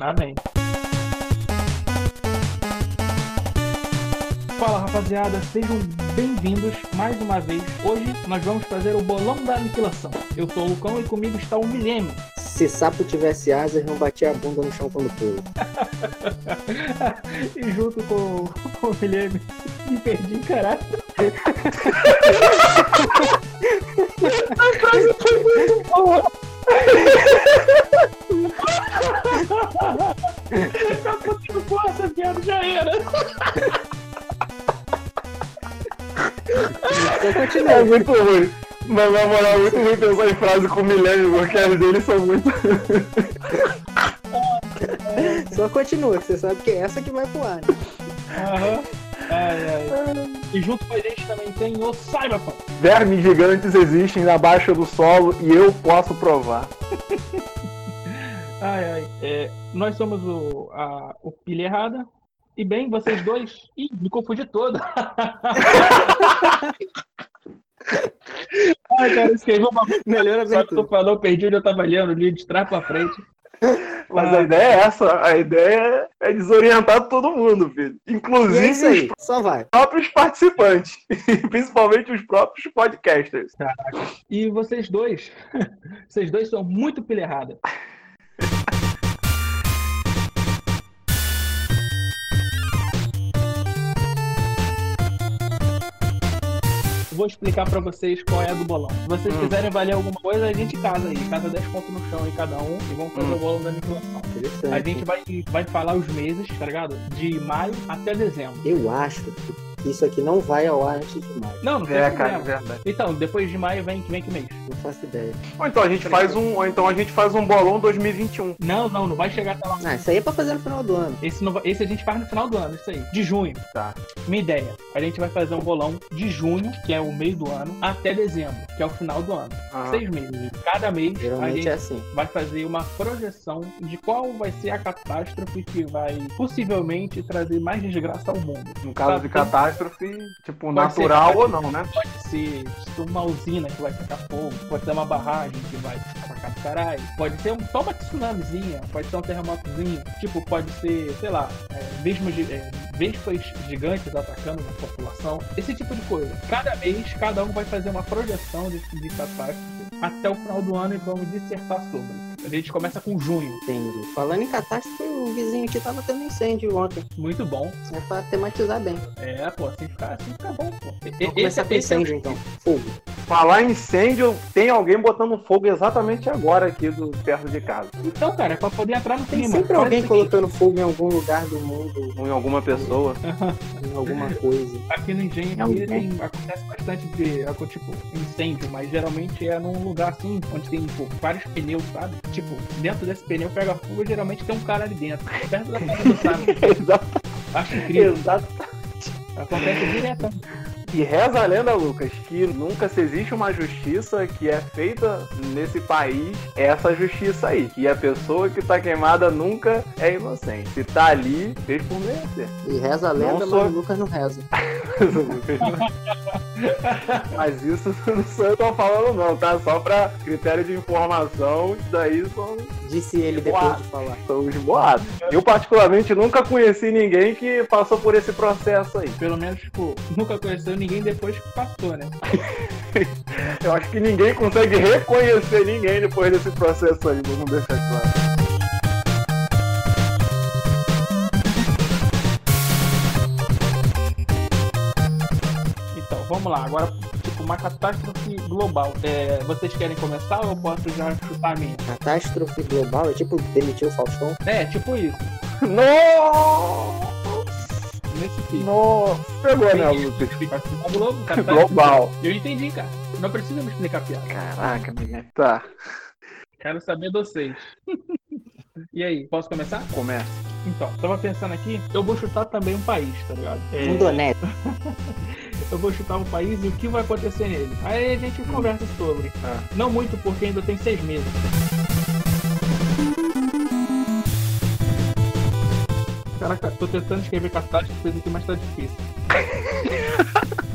Amém. Fala rapaziada, sejam bem-vindos mais uma vez. Hoje nós vamos fazer o bolão da aniquilação. Eu sou o Lucão e comigo está o Milene. Se sapo tivesse asas, não batia a bunda no chão quando pula. e junto com, com o Milene, me perdi, caralho. A frase foi muito boa. Tá fazendo força, viado, já era. É muito ruim. Mas na moral, é muito ruim pensar em frase com milênio, porque as deles são muito. Só continua, que você sabe que é essa que vai pro ar. Né? Aham. Ai, ai. E junto com a gente também tem o Cyberpunk. Vermes gigantes existem abaixo do solo e eu posso provar. Ai, ai. É, nós somos o, a, o Pilha Errada. E bem, vocês dois. Ih, me confundi todo. Ai, cara, escrevi uma Melhor Só que tu falou, perdi onde eu tava lendo, li de trás pra frente. Mas a ideia é essa, a ideia é desorientar todo mundo, filho. Inclusive é isso aí, só vai. os próprios participantes, principalmente os próprios podcasters. E vocês dois, vocês dois são muito pilha errada. Vou explicar pra vocês qual é a do bolão. Se vocês Hum. quiserem valer alguma coisa, a gente casa aí. Casa 10 pontos no chão em cada um e vamos fazer Hum. o bolão da. Interessante. A gente vai, vai falar os meses, tá ligado? De maio até dezembro. Eu acho que isso aqui não vai ao ar antes de maio. Não, não tem É, cara, é verdade. Então, depois de maio vem, vem que mês? Não faço ideia. Ou então a gente faz um, ou então a gente faz um bolão 2021. Não, não, não vai chegar até lá. Ah, isso aí é pra fazer no final do ano. Esse, não esse a gente faz no final do ano, isso aí. De junho. Tá. Minha ideia. A gente vai fazer um bolão de junho, que é o meio do ano, até dezembro, que é o final do ano. Ah. Seis meses. Cada mês a Geralmente gente é assim. vai fazer uma projeção de qual vai ser a catástrofe que vai possivelmente trazer mais desgraça ao mundo. No caso de Sabe? Catástrofe, tipo, Pode natural ser. ou não, né? Pode ser tipo, uma usina que vai tacar fogo, pode ser uma barragem que vai atacar do caralho, pode ser um, só uma tsunamizinha, pode ser um terremotozinho, tipo, pode ser, sei lá, é, gi- é, vespas gigantes atacando a população, esse tipo de coisa. Cada mês, cada um vai fazer uma projeção de, de catástrofe até o final do ano e vamos dissertar sobre. A gente começa com junho, Entendi. Falando em catástrofe, o vizinho aqui tava tendo incêndio ontem. muito bom. É pra tematizar bem. É, pô, assim fica, assim fica bom, pô. Vamos começar com esse é incêndio então. Fogo. Falar em incêndio, tem alguém botando fogo exatamente agora aqui do, perto de casa. Então, cara, é pra poder entrar no Tem clima. sempre Faz alguém colocando fogo em algum lugar do mundo, Ou em alguma pessoa. em alguma coisa. Aqui no engenho É um- aqui, tem, acontece bastante de tipo incêndio, mas geralmente é num lugar assim, onde tem pô, vários pneus, sabe? Tipo, dentro desse pneu pega fogo, geralmente tem um cara ali dentro, perto da casa do sabe? Exato. Acho incrível. Exato. Acontece direto. E reza a lenda, Lucas, que nunca se existe uma justiça que é feita nesse país, é essa justiça aí. Que a pessoa que tá queimada nunca é inocente. Se tá ali, fez por merecer. E reza a lenda, Não sou- mas o Lucas não reza. Mas isso não sou eu que tô falando não, tá? Só pra critério de informação, isso daí são, Disse ele depois de falar. são os boatos. Eu particularmente nunca conheci ninguém que passou por esse processo aí. Pelo menos, tipo, nunca conheceu ninguém depois que passou, né? Eu acho que ninguém consegue reconhecer ninguém depois desse processo aí, vamos deixar claro. Então, vamos lá. Agora, uma catástrofe global. É, vocês querem começar ou eu posso já chutar a minha? Catástrofe global é tipo demitir o Faustão. É, tipo isso. Nossa! Nesse pique. Nossa! Pegou, né, Lucas? Catástrofe Globo, catástrofe Global. Eu entendi, cara. Não precisa me explicar a piada. Caraca, menino. Tá, Quero saber de vocês. e aí, posso começar? começa. Então, tava pensando aqui, eu vou chutar também um país, tá ligado? É, Indonésia. eu vou chutar um país e o que vai acontecer nele. Aí a gente conversa sobre. Ah. Não muito, porque ainda tem seis meses. Caraca, tô tentando escrever catástrofe, coisa aqui, mas tá difícil.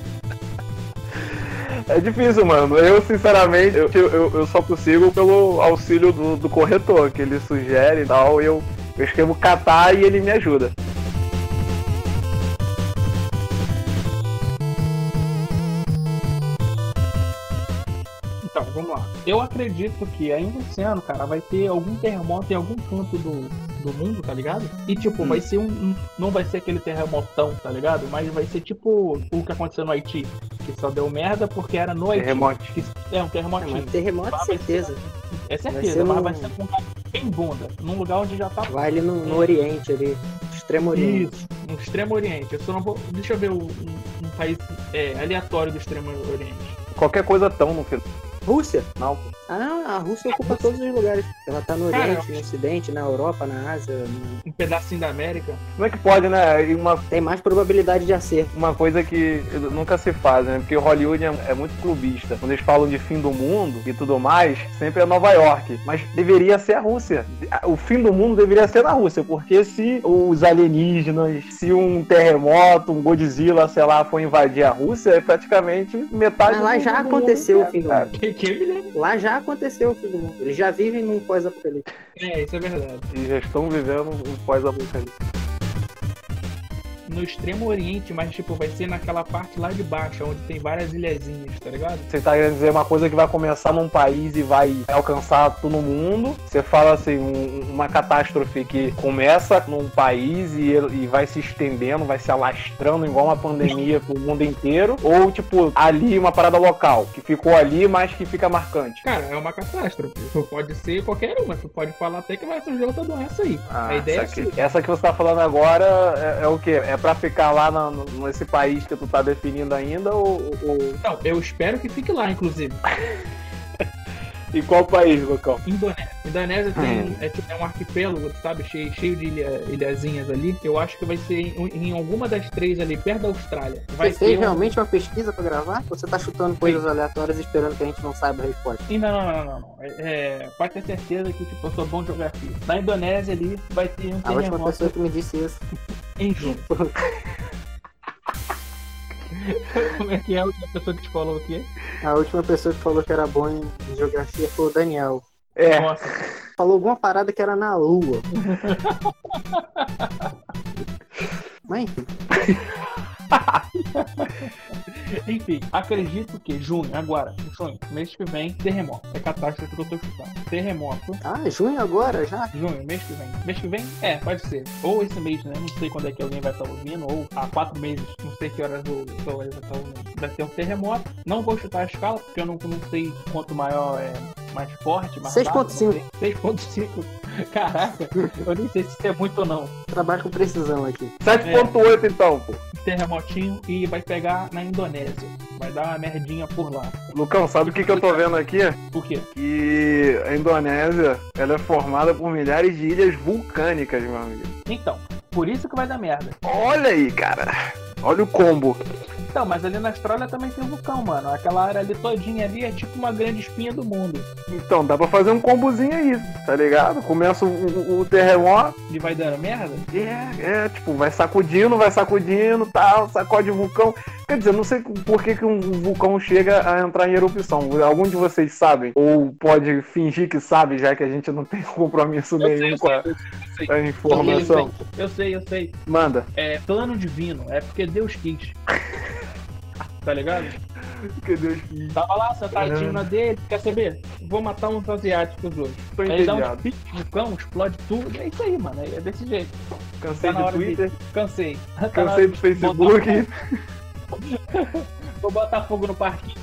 É difícil, mano. Eu, sinceramente, eu, eu, eu só consigo pelo auxílio do, do corretor, que ele sugere e tal, eu Eu escrevo Catar e ele me ajuda. Eu acredito que ainda esse ano, cara, vai ter algum terremoto em algum canto do, do mundo, tá ligado? E tipo, Hum. vai ser um, um- Não vai ser aquele terremotão, tá ligado? Mas vai ser tipo o que aconteceu no Haiti. Que só deu merda porque era no Haiti. Terremoto. Que- É, um É, terremotinho. mas terremoto, Vai ser- certeza. É Vai certeza, ser mas num- vai ser lugar bem bunda. Num lugar onde já tá. Vai ali no, no Oriente, ali. Extremo Oriente. Isso, no Extremo Oriente. Eu só não vou. Deixa eu ver o- um, um país é, aleatório do Extremo Oriente. Qualquer coisa tão no final. Rússia? Não. Ah, a Rússia ocupa todos os lugares. Ela tá no Oriente, no Ocidente, na Europa, na Ásia. no- Um pedacinho da América. Como é que pode, né? E uma, Tem mais probabilidade de acerto. uma coisa que nunca se faz, né? Porque Hollywood é, é muito clubista. Quando eles falam de fim do mundo e tudo mais, sempre é Nova York. Mas deveria ser a Rússia. O fim do mundo deveria ser na Rússia, porque se os alienígenas, se um terremoto, um Godzilla, sei lá, for invadir a Rússia, é praticamente metade Mas lá do- já do mundo aconteceu o fim do mundo. Que, que me lembra? Lá já aconteceu o fim do mundo. Eles já vivem num pós-apocalipse. É, isso é verdade. E já estão vivendo um pós-apocalipse. No Extremo Oriente, mas tipo, vai ser naquela parte lá de baixo, onde tem várias ilhazinhas, tá ligado? Você tá querendo dizer uma coisa que vai começar num país e vai alcançar todo mundo. Você fala assim, um- uma catástrofe que começa num país e, e vai se estendendo, vai se alastrando igual uma pandemia pro mundo inteiro. Ou, tipo, ali uma parada local, que ficou ali, mas que fica marcante. Cara, é uma catástrofe. Pode ser qualquer uma. Você pode falar até que vai surgir outra doença aí. a ideia é essa, assim. que, essa que você tá falando agora é, é o quê? É pra ficar lá na- no- nesse país que tu tá definindo ainda? Ou, ou- Não, eu espero que fique lá, inclusive. E qual país, Lucão? Indonésia. Indonésia tem Hum. é, tipo, é um arquipélago, sabe? Cheio, cheio de ilha, ilhazinhas ali. Eu acho que vai ser em, em alguma das três ali, perto da Austrália. Vai Você fez um- realmente uma pesquisa pra gravar? Ou você tá chutando coisas aleatórias esperando que a gente não saiba a resposta? Não, não, não, não, não. É, é, pode ter certeza que tipo, eu sou bom de geografia. Na Indonésia ali vai ter um A última pessoa que me disse isso. Em junho. Como é que é a última pessoa que te falou o quê? A última pessoa que falou que era bom em geografia foi o Daniel. É, Nossa, Falou alguma parada que era na Lua. Mas enfim, Enfim, acredito que junho, agora, junho, mês que vem, terremoto. É catástrofe que eu tô chutando. Terremoto, ah, junho agora já? junho, mês que vem. Mês que vem? É, pode ser. Ou esse mês, né? Não sei quando é que alguém vai estar ouvindo, ou há quatro meses, não sei que horas o pessoal vai estar ouvindo. Vai ter um terremoto. Não vou chutar a escala, porque eu não, não sei quanto maior é mais forte, mais 6.5. rápido, não sei. 6.5. Caraca, eu nem sei se isso é muito ou não. Trabalho com precisão aqui. 7.8 então, pô. Terremotinho e vai pegar na Indonésia. Vai dar uma merdinha por lá. Lucão, sabe o que, que eu tô vendo aqui? Por quê? Que a Indonésia ela é formada por milhares de ilhas vulcânicas, meu amigo. Então, por isso que vai dar merda. Olha aí, cara. Olha o combo. Então, mas ali na Austrália também tem vulcão, mano. Aquela área ali todinha ali é tipo uma grande espinha do mundo. Então, dá pra fazer um combozinho aí, tá ligado? Começa o, o- o terremoto, E vai dando merda? é, é, tipo, vai sacudindo, vai sacudindo, tal, sacode o vulcão. Quer dizer, não sei por que, que um vulcão chega a entrar em erupção. Algum de vocês sabem? Ou pode fingir que sabe, já que a gente não tem compromisso Eu sei, nenhum eu com a, sei, sei. a informação? Eu sei, eu sei. Manda. É plano divino. É porque Deus quis. Tá ligado? Que Deus quis. Tava lá sentadinho Uhum. na dele. Quer saber? Vou matar uns asiáticos hoje. Tô Aí dá um pique no explode tudo. É isso aí, mano. É desse jeito. Cansei Tá na de hora de- Twitter, Cansei. Tá cansei do Facebook. Vou botar fogo no parquinho.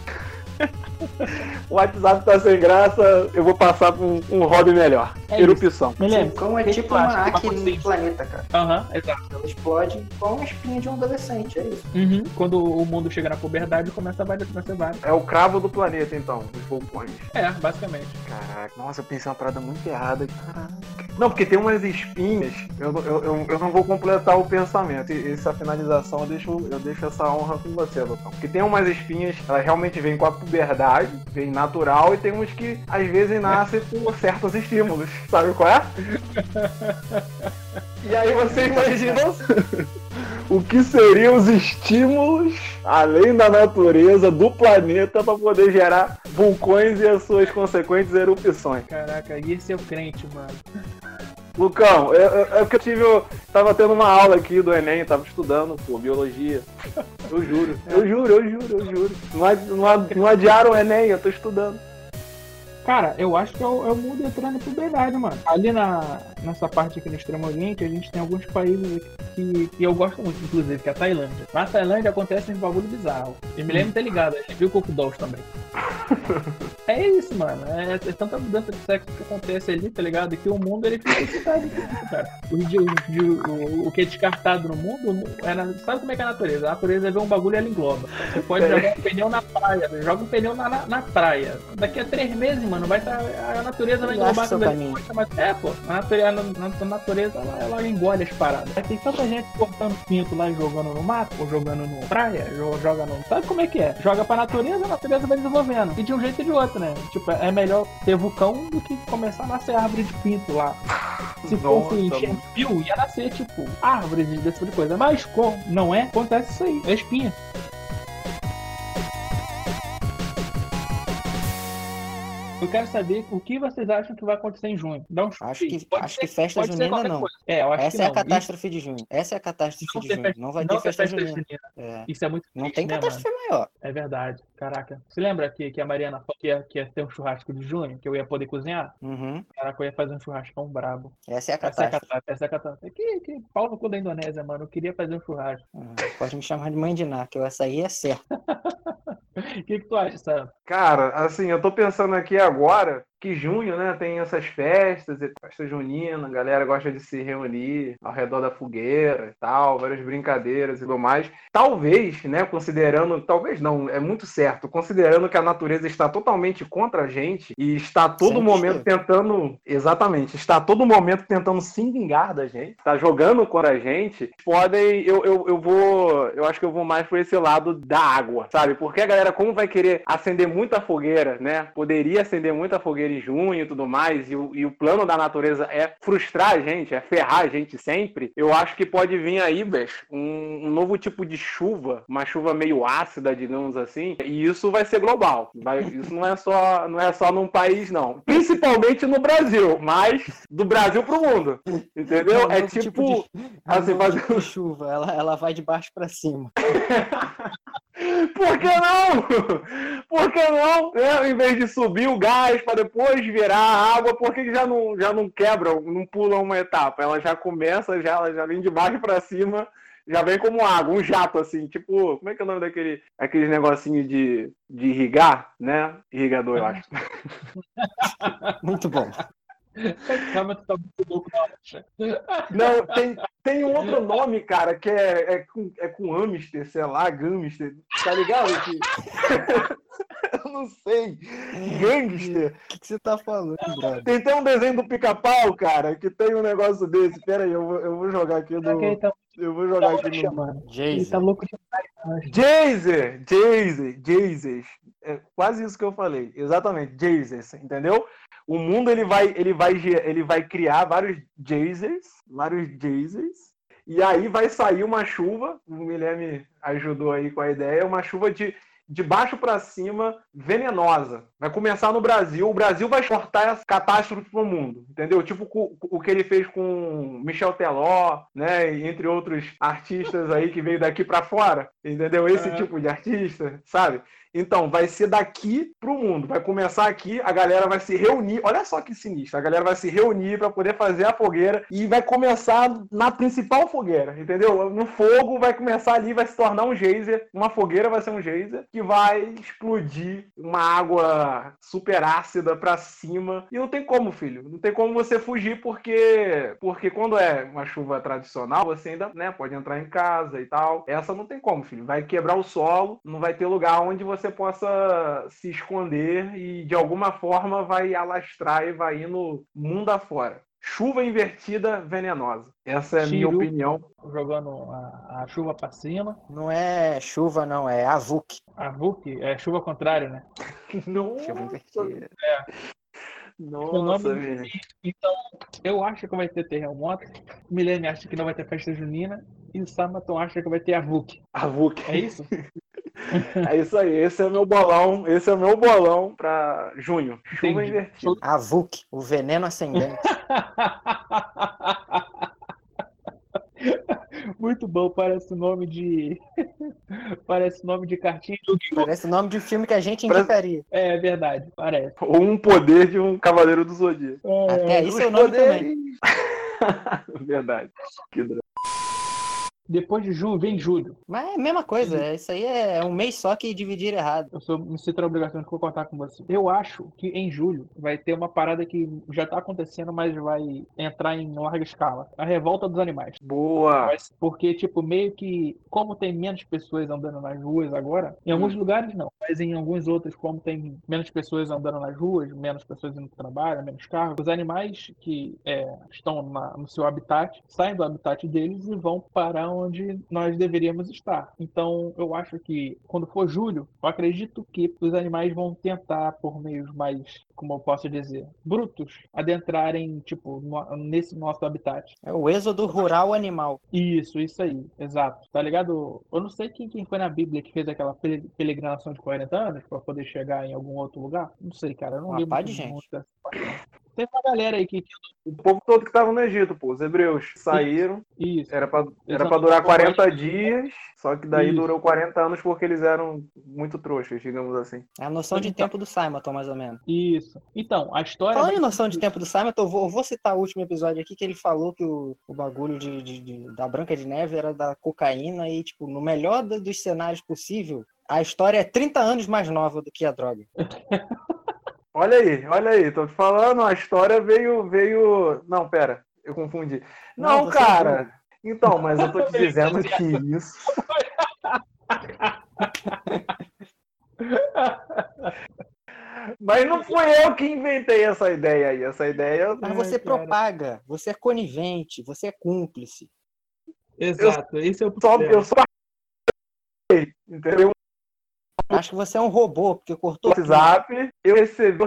O WhatsApp tá sem graça, eu vou passar pra um, um hobby melhor. É Erupção. Vulcão é tipo uma acne no planeta, cara. Aham, exato. Ela explode igual uma espinha de um adolescente, é isso. Uhum. Quando o mundo chega na puberdade, começa a várias, começa a várias. É o cravo do planeta, então, os vulcões. É, basicamente. Caraca, nossa, eu pensei uma parada muito errada. Caraca. Não, porque tem umas espinhas, eu, não- eu, eu, eu não vou completar o pensamento. E essa finalização eu deixo, eu deixo essa honra com você, Lucão. Porque tem umas espinhas, elas realmente vêm com a puberdade, vem natural, e tem uns que às vezes nascem por certos estímulos. Sabe qual é? E aí você imagina o que seriam os estímulos, além da natureza, do planeta, para poder gerar vulcões e as suas consequentes erupções. Caraca, e esse é o crente, mano. Lucão, eu, eu, eu tive. Eu tava tendo uma aula aqui do Enem, tava estudando, pô, biologia. Eu juro, eu juro, eu juro, eu juro. Não, não, não adiaram o Enem, eu tô estudando. Cara, eu acho que é o, é o mundo entrando em puberdade, mano. Ali na, nessa parte aqui no Extremo Oriente, a gente tem alguns países que, que eu gosto muito, inclusive, que é a Tailândia. Na Tailândia acontece um bagulho bizarro. E me lembro tá ligado, a gente viu Coco Dolls também. É isso, mano. É, é tanta mudança de sexo que acontece ali, tá ligado? Que o mundo ele fica excitado, cara. O, o, o, o que é descartado no mundo, é na- sabe como é que é a natureza? A natureza vê um bagulho e ela engloba. Você pode jogar um pneu na praia, joga um pneu na, na, na praia. Daqui a três meses, mano, vai estar. a natureza vai englobar ali. Mas, é, pô, a natureza, a, a natureza ela, ela engole as paradas. Aí tem tanta gente cortando pinto lá e jogando no mato, ou jogando no praia, jo- joga no. Sabe como é que é? Joga pra natureza, a natureza vai desenvolvendo. E de um jeito e de outro, né? Tipo, é melhor ter vulcão do que começar a nascer árvore de pinto lá. Se fosse Nossa, encher fio, ia nascer, tipo, árvores desse tipo de coisa. Mas como não é, acontece isso aí. É espinha. Eu quero saber o que vocês acham que vai acontecer em junho. Dá um chute. Acho que- Pode acho ser- que festa junina não. coisa. É, eu acho Essa que é a não. catástrofe de junho. Essa é a catástrofe Não de junho. festa- Não vai não ter festa festa junina. junina. É. Isso é muito Não triste, tem né, catástrofe mano? maior. É verdade. Caraca. Você lembra que, que a Mariana falou que ia, que ia ter um churrasco de junho, que eu ia poder cozinhar? Uhum. Caraca, eu ia fazer um churrascão brabo. Essa é a Essa é a catástrofe. Essa é a catástrofe. Que, que pau no cu da Indonésia, mano. Eu queria fazer um churrasco. Ah, Pode me chamar de mãe de Ná, que essa aí é certa. O que, que tu acha, Sam? Cara, assim, eu tô pensando aqui agora agora que junho, né, tem essas festas, e festa junina, a galera gosta de se reunir ao redor da fogueira e tal, várias brincadeiras e tudo mais. Talvez, né, considerando, talvez não, é muito certo, considerando que a natureza está totalmente contra a gente e está a todo Sempre momento esteve. tentando, exatamente, está a todo momento tentando se vingar da gente, está jogando contra a gente, podem, eu, eu, eu vou, eu acho que eu vou mais por esse lado da água, sabe? Porque a galera, como vai querer acender muita fogueira, né? Poderia acender muita fogueira em junho e tudo mais, e o, e o plano da natureza é frustrar a gente, é ferrar a gente sempre. Eu acho que pode vir aí, bicho, um, um novo tipo de chuva, uma chuva meio ácida, digamos assim, e isso vai ser global. Vai- isso não é só, não é só num país, não. Principalmente no Brasil, mas do Brasil pro mundo. Entendeu? É É tipo. tipo de- assim, fazer- tipo de chuva, ela, ela vai de baixo pra cima. Por que não? Por que não? É, em vez de subir o gás para depois virar a água, por que já não, já não quebra, não pula uma etapa? Ela já começa, já, ela já vem de baixo para cima, já vem como água, um jato assim, tipo, como é que é o nome daquele aquele negocinho de, de irrigar, né? Irrigador, eu acho. Muito bom. Calma, tu tá muito louco na. Não, tem, tem um outro nome, cara, que é, é, com, é com hamster, sei lá, gangster, tá ligado? Que- eu não sei. Gangster. O que, que você tá falando, brother? Tem até um desenho do pica-pau, cara, que tem um negócio desse. Pera aí, eu vou, eu vou jogar aqui Será que ele no. tá, Eu vou tá jogar louco aqui no. chamando? Ele tá louco demais. Jazer! Jazer! Jazer! É quase isso que eu falei. Exatamente, Jazer, entendeu? O mundo ele vai, ele vai, ele vai criar vários Jazers, vários Jazers, e aí vai sair uma chuva. O Guilherme ajudou aí com a ideia, uma chuva de de baixo para cima, venenosa. Vai começar no Brasil. O Brasil vai exportar essa catástrofe pro mundo, entendeu? Tipo o que ele fez com Michel Teló, né? Entre outros artistas aí que veio daqui para fora, entendeu? Esse tipo de artista, sabe? Então, vai ser daqui pro mundo. Vai começar aqui, a galera vai se reunir. Olha só que sinistro. A galera vai se reunir para poder fazer a fogueira e vai começar na principal fogueira, entendeu? No fogo vai começar ali, vai se tornar um geyser. Uma fogueira vai ser um geyser que vai explodir uma água super ácida para cima. E não tem como, filho. Não tem como você fugir porque porque quando é uma chuva tradicional, você ainda, né, pode entrar em casa e tal. Essa não tem como, filho. Vai quebrar o solo, não vai ter lugar onde você possa se esconder e de alguma forma vai alastrar e vai ir no mundo afora. Chuva invertida venenosa. Essa é a minha opinião. Jogando a, a chuva pra cima. Não é chuva, não, é avuk. A Vulk é chuva contrária, né? Chuva Nossa, invertida. O nossa, nome- velho. Então, eu acho que vai ter terremoto. Milene acha que não vai ter festa junina. E o Samaton acha que vai ter a Vulk. A Vuk. É isso? É isso aí. Esse é o meu bolão. Esse é o meu bolão pra junho. Chuva Entendi. invertida. Avuk, o veneno ascendente. Muito bom, parece nome de. parece nome de cartinha! Parece o nome de um filme que a gente indicaria. É verdade, parece. Ou um poder de um cavaleiro do Zodíaco. Até aí Os seu nome também. poderes. Verdade. Que droga. Depois de julho, vem julho. Mas é a mesma coisa, é- isso aí é um mês só que dividir errado. Eu sou, me sinto na obrigação de concordar com você. Eu acho que em julho vai ter uma parada que já tá acontecendo, mas vai entrar em larga escala. A revolta dos animais. Boa. Porque, tipo, meio que, como tem menos pessoas andando nas ruas agora, em alguns lugares não, mas em alguns outros, como tem menos pessoas andando nas ruas, menos pessoas indo para trabalho, menos carros, os animais que é, estão na- no seu habitat saem do habitat deles e vão para onde nós deveríamos estar. Então, eu acho que quando for julho, eu acredito que os animais vão tentar, por meios mais, como eu posso dizer, brutos, adentrarem, tipo, no- nesse nosso habitat. É o êxodo rural animal. Isso, isso aí, exato. Tá ligado? Eu não sei quem, quem foi na Bíblia que fez aquela peregrinação de 40 anos pra poder chegar em algum outro lugar. Não sei, cara. Eu não lembro de gente. muito dessa parte, não. Tem uma galera aí que. que- O povo todo que tava no Egito, pô. Os hebreus saíram. Isso. Era pra, era pra durar 40 dias. Só que daí Isso. durou 40 anos porque eles eram muito trouxas, digamos assim. É a noção de Então- tempo do Simonton, mais ou menos. Isso. Então, a história. Falando em noção de tempo do Simonton, eu vou, eu vou citar o último episódio aqui que ele falou que o, o bagulho de, de- de- da Branca de Neve era da cocaína e, tipo, no melhor do- dos cenários possível, a história é 30 anos mais nova do que a droga. Olha aí, olha aí, tô te falando, a história veio, veio. Não, pera, eu confundi. Não, é cara. Então, mas eu tô te dizendo que isso. Mas não fui eu que inventei essa ideia aí. Essa ideia. Mas Ai, você cara. propaga, você é conivente, você é cúmplice. Exato, esse é o Só, problema. eu só. Entendeu? Acho que você é um robô, porque cortou. WhatsApp, eu recebi,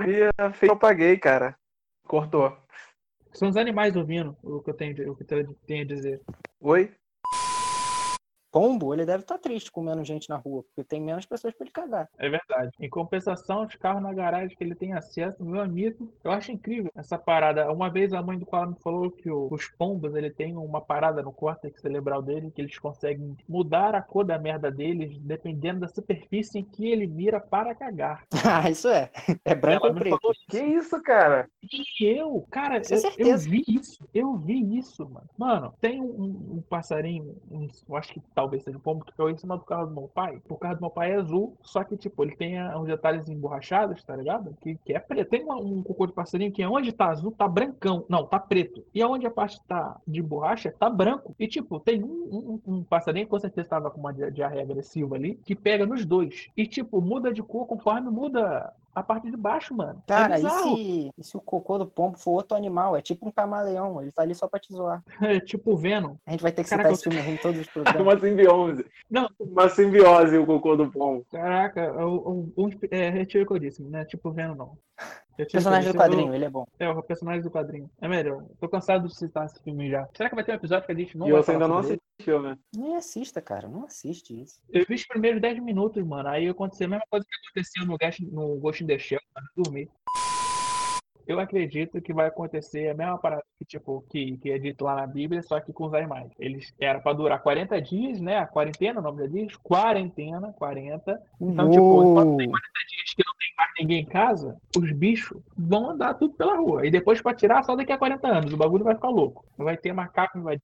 eu paguei, cara. Cortou. São os animais ouvindo o que eu tenho, o que eu tenho a dizer. Oi? Pombo, ele deve estar triste com menos gente na rua, porque tem menos pessoas pra ele cagar. É verdade. Em compensação, os carros na garagem que ele tem acesso, meu amigo, eu acho incrível essa parada. Uma vez a mãe do Koala me falou que o- os pombos, ele tem uma parada no córtex cerebral dele, que eles conseguem mudar a cor da merda deles dependendo da superfície em que ele mira para cagar. Ah, isso é. É branco Ela ou preto. falou Que isso, cara? E eu, cara, eu, eu vi isso, eu vi isso, mano. Mano, tem um, um passarinho, um- eu acho que talvez seja um pombo, que caiu em cima do carro do meu pai. O carro do meu pai é azul, só que, tipo, ele tem ah, uns detalhes emborrachados, tá ligado? Que, que é preto. Tem uma- um cocô de passarinho que onde tá azul, tá brancão. Não, tá preto. E aonde a parte tá de borracha, tá branco. E, tipo, tem um, um, um passarinho que com certeza tava com uma di- diarreia agressiva ali, que pega nos dois. E, tipo, muda de cor conforme muda a parte de baixo, mano. É Cara, e bizarro. se, e se o cocô do pombo for outro animal? É tipo um camaleão, ele tá ali só pra te zoar. É tipo o Venom. A gente vai ter que Caraca, citar esse filme em todos os programas. Uma simbiose. Não. Uma simbiose, o cocô do pombo. Caraca, o, o, um, é, retiro o que eu disse, não é tipo Venom, não. Personagem do quadrinho, ele é bom. É, o personagem do quadrinho. É melhor. Tô cansado de citar esse filme já. Será que vai ter um episódio que a gente não e vai você ainda não assistiu, né? Nem assista, cara, não assiste isso. Eu vi os primeiros 10 minutos, mano. Aí aconteceu a mesma coisa que aconteceu no, Ghost- no Ghost in the Shell, mano. eu Dormi. Eu acredito que vai acontecer a mesma parada que, tipo, que, que é dito lá na Bíblia, só que com os animais. Eles era pra durar 40 dias, né? A quarentena, o nome já diz? Quarentena, 40. Então, tipo, enquanto tem 40 dias que não tem mais ninguém em casa, os bichos vão andar tudo pela rua. E depois pra tirar só daqui a 40 anos. O bagulho vai ficar louco. Vai ter macaco, vai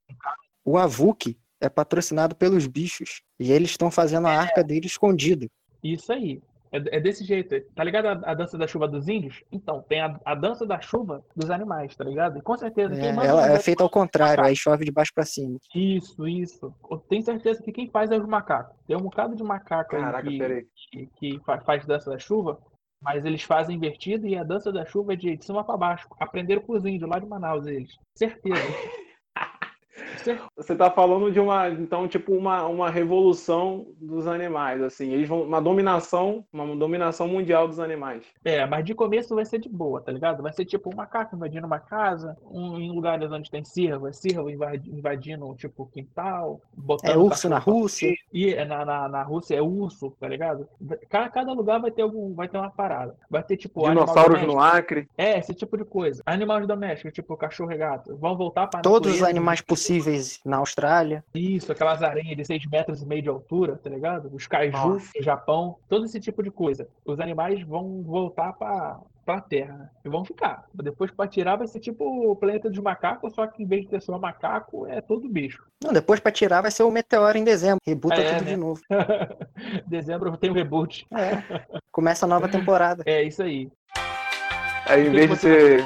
O Avuk é patrocinado pelos bichos. E eles estão fazendo a arca dele escondido. Isso aí. É, é desse jeito. Tá ligado a, a dança da chuva dos índios? Então, tem a, a dança da chuva dos animais, tá ligado? E com certeza, É, ela é feita ao contrário, aí chove de baixo pra cima. Isso, isso. Eu tenho certeza que quem faz é os macacos. Tem um bocado de macaco aí Caraca, que, peraí. que, que fa- faz dança da chuva, mas eles fazem invertido e a dança da chuva é de, de cima pra baixo. Aprenderam com os índios lá de Manaus, eles. Certeza. Você tá falando de uma, então, tipo, uma, uma revolução dos animais, assim. Eles vão. Uma dominação, uma dominação mundial dos animais. É, mas de começo vai ser de boa, tá ligado? Vai ser tipo um macaco invadindo uma casa, um, em lugares onde tem cervo, é cervo invadindo, tipo, quintal, botando É urso na Rússia. E é, na, na, na Rússia é urso, tá ligado? Cada, cada lugar vai ter algum, vai ter uma parada. Vai ter tipo Dinossauros no Acre. É, esse tipo de coisa. Animais domésticos, tipo cachorro e gato, vão voltar para Todos os animais possíveis na Austrália. Isso, aquelas aranhas de 6 metros e meio de altura, tá ligado? Os kaiju Japão, todo esse tipo de coisa. Os animais vão voltar pra, pra Terra, né? E vão ficar. Depois pra tirar vai ser tipo o planeta dos macacos, só que em vez de ter só macaco, é todo bicho. Não, depois pra tirar vai ser o Meteoro em dezembro. Rebuta É, tudo né? de novo. Dezembro tem o reboot. É. Começa a nova temporada. É isso aí. Aí, em vez de ser.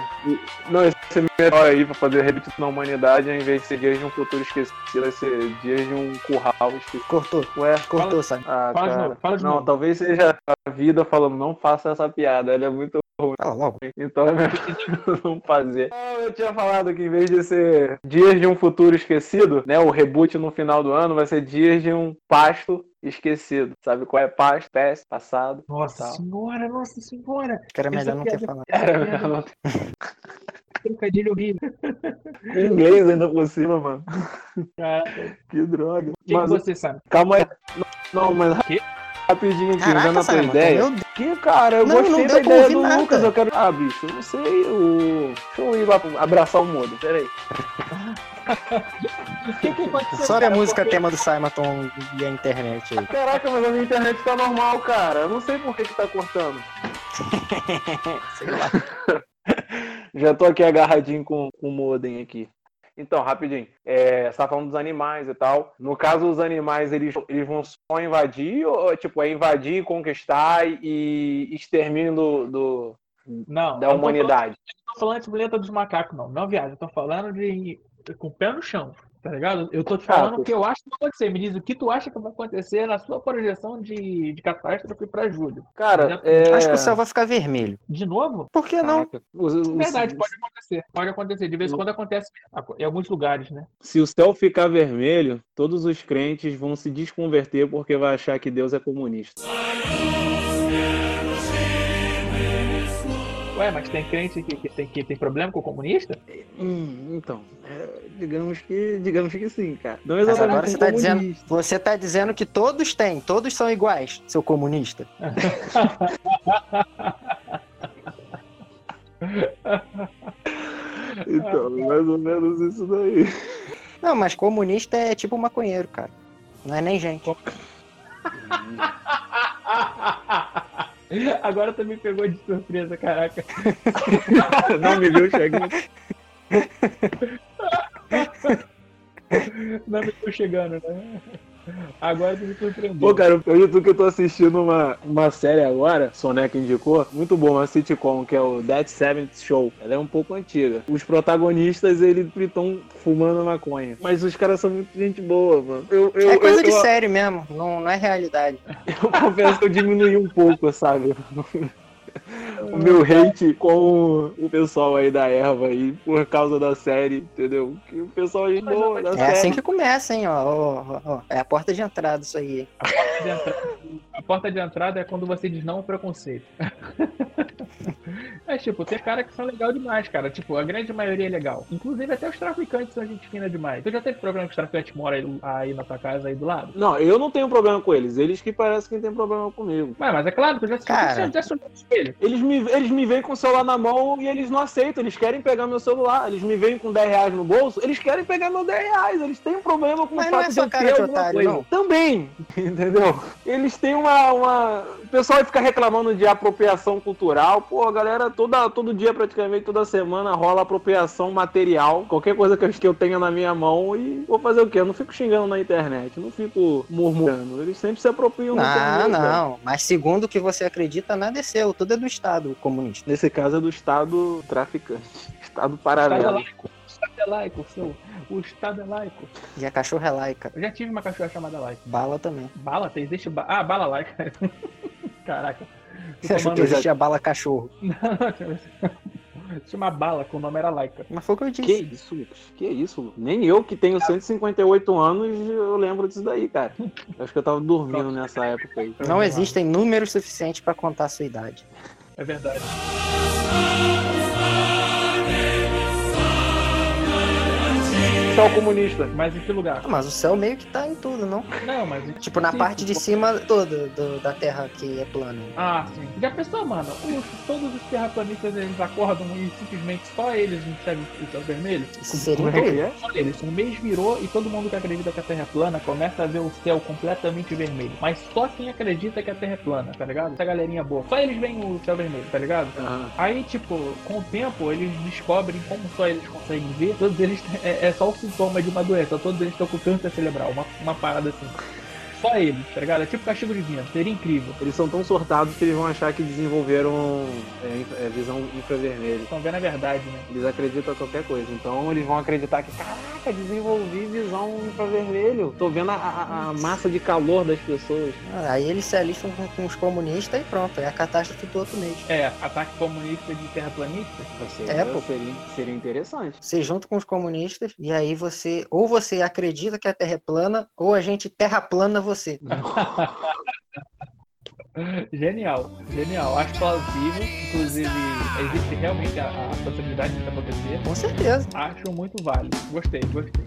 Não, esse melhor aí pra fazer rebite na humanidade, ao invés de ser dias de um futuro esquecido, vai ser dias de um curral esquecido. Cortou. Ué, Cortou, sabe? ah, Fala de cara. novo, fala de não, novo. talvez seja a vida falando, não faça essa piada, ela é muito Fala logo. Então é melhor não fazer. Eu tinha falado que em vez de ser dias de um futuro esquecido, né? O reboot no final do ano vai ser dias de um pasto esquecido. Sabe qual é pasto? Pés, passado. Nossa Tal. senhora, nossa senhora. Que era melhor não ter falado. Era melhor não ter Trocadilho horrível. em inglês ainda por cima, mano. Que droga. o que, que Mas, você sabe? calma aí. Não, mas Quê? Rapidinho aqui, Caraca, usando a tua ideia. meu Deus. Que, cara, eu Não, gostei não da ideia do nada. Lucas. Eu quero. Ah, bicho, eu não sei. O... Deixa eu ir lá abraçar o mudo. Pera aí. O que, que aconteceu? Sobe a música Porque- tema do Simonton e a internet aí. Caraca, mas a minha internet tá normal, cara. Eu não sei por que, que tá cortando. Sei lá. Já tô aqui agarradinho com, com o modem aqui. Então, rapidinho. É, você tá falando dos animais e tal. No caso, os animais, eles, eles vão só invadir, ou tipo, é invadir, conquistar e extermínio do, do- Não, da eu não tô humanidade. Falando, de planeta dos macacos, não. Não, viagem. Eu tô falando de. com o pé no chão. Tá ligado? Eu tô te falando Ah, o que eu acho que vai acontecer. Me diz o que tu acha que vai acontecer na sua projeção de, de catástrofe pra julho. Cara, é... Acho que o céu vai ficar vermelho. De novo? Por que não? Caraca, os- os- Verdade, pode acontecer. Pode acontecer. De vez em quando acontece em alguns lugares, né? Se o céu ficar vermelho, todos os crentes vão se desconverter porque vai achar que Deus é comunista. Ué, mas tem crente que, que tem, que tem problema com o comunista? Hum, então, é, digamos que digamos que sim, cara. Não Mas exatamente agora você tá dizendo, você tá dizendo que todos têm, todos são iguais, seu comunista. Então, mais ou menos isso daí. Não, mas comunista é tipo maconheiro, cara. Não é nem gente. Agora tu me pegou de surpresa, caraca. Não me viu chegando. Não me tô chegando, né? Agora tu me surpreendeu. Pô, cara, eu YouTube que eu tô assistindo uma, uma série agora, Soneca indicou, muito bom, uma sitcom, que é o Dead Seventh Show. Ela é um pouco antiga. Os protagonistas, eles estão fumando maconha. Mas os caras são muito gente boa, mano. Eu, eu, É coisa eu, de eu, série mesmo, não, não é realidade. eu confesso que eu diminui um pouco, sabe? O meu hate com o pessoal aí da erva aí, por causa da série, entendeu? Que o pessoal aí boa da É série. assim que começa, hein, ó, ó, ó. É a porta de entrada isso aí. hein? de entrada- a porta de entrada é quando você diz não ao preconceito. É tipo, tem cara que são legal demais, cara. Tipo, a grande maioria é legal. Inclusive até os traficantes são gente fina demais. Tu já teve problema que os traficantes moram aí, aí na tua casa aí do lado? Não, eu não tenho problema com eles. Eles que parecem que têm problema comigo. Ué, mas é claro, tu já assistiu, Cara. já, espelho. Eles me, eles me veem com o celular na mão e eles não aceitam. Eles querem pegar meu celular. Eles me veem com 10 reais no bolso. Eles querem pegar meu 10 reais. Eles têm um problema com Mas o não fato é de eu ter de alguma otário, coisa. não. Também, entendeu? Eles têm uma, uma... O pessoal fica reclamando de apropriação cultural. Pô, a galera toda, todo dia, praticamente toda semana, rola apropriação material. Qualquer coisa que eu, tenha na minha mão e vou fazer o quê? Eu não fico xingando na internet. Não fico murmurando. Eles sempre se apropriam do Não, internet, velho. não. Mas segundo o que você acredita, nada é seu. Tudo é do Estado comunista. Nesse caso é do Estado traficante. Estado paralelo. Estado é laico, seu. O Estado é laico. E a cachorra é laica. Eu já tive uma cachorra chamada laica. Bala também. Bala? Tem, existe ba... Ah, bala laica. Caraca. Você achou que existia bala cachorro? Se chama Bala, que o nome era Laika. Mas foi o que eu Que disse. isso, Lucas? Que isso? Nem eu que tenho 158 anos eu lembro disso daí, cara. Eu acho que eu tava dormindo nessa época aí. Não existem números suficientes pra contar a sua idade. É verdade. Céu comunista. Mas em que lugar? Mas o céu meio que tá em tudo, não? Não, mas. Tipo, na Sim, parte de cima toda do- da Terra que é plana. Ah, sim. Já pensou, mano? Os- todos os terraplanistas eles acordam e simplesmente só eles enxergam o céu vermelho? Isso seria é que incrível. é? Só eles. Um mês virou e todo mundo que acredita que a Terra é plana começa a ver o céu completamente vermelho. Mas só quem acredita que a Terra é plana, tá ligado? Essa galerinha boa. Só eles veem o céu vermelho, tá ligado? Aham. Aí, tipo, com o tempo, eles descobrem como só eles conseguem ver. Todos eles é, é só o sintoma de uma doença. Todos eles estão com câncer cerebral. Uma, uma parada assim. Só eles, tá ligado? É tipo castigo divino. Seria incrível. Eles são tão sortados que eles vão achar que desenvolveram é, é, visão infravermelha. Estão vendo a verdade, né? Eles acreditam em qualquer coisa. Então eles vão acreditar que, caraca, desenvolvi visão infravermelho. Tô vendo a, a- a massa de calor das pessoas. Ah, Aí eles se alistam com, com os comunistas e pronto. É a catástrofe do outro mês. É, ataque comunista de terraplanista. Seria, É, pô. seria, seria interessante. Você junta com os comunistas e aí você ou você acredita que a Terra é plana ou a gente terraplana você. Genial, genial. Acho plausível. Inclusive, existe realmente a, a possibilidade disso acontecer. Com certeza. Acho muito válido. Gostei, gostei.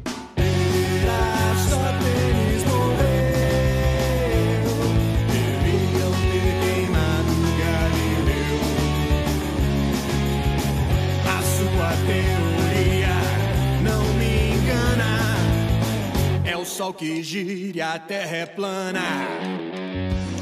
Deveriam ter queimado Galileu. A sua teoria o sol que gira a terra é plana.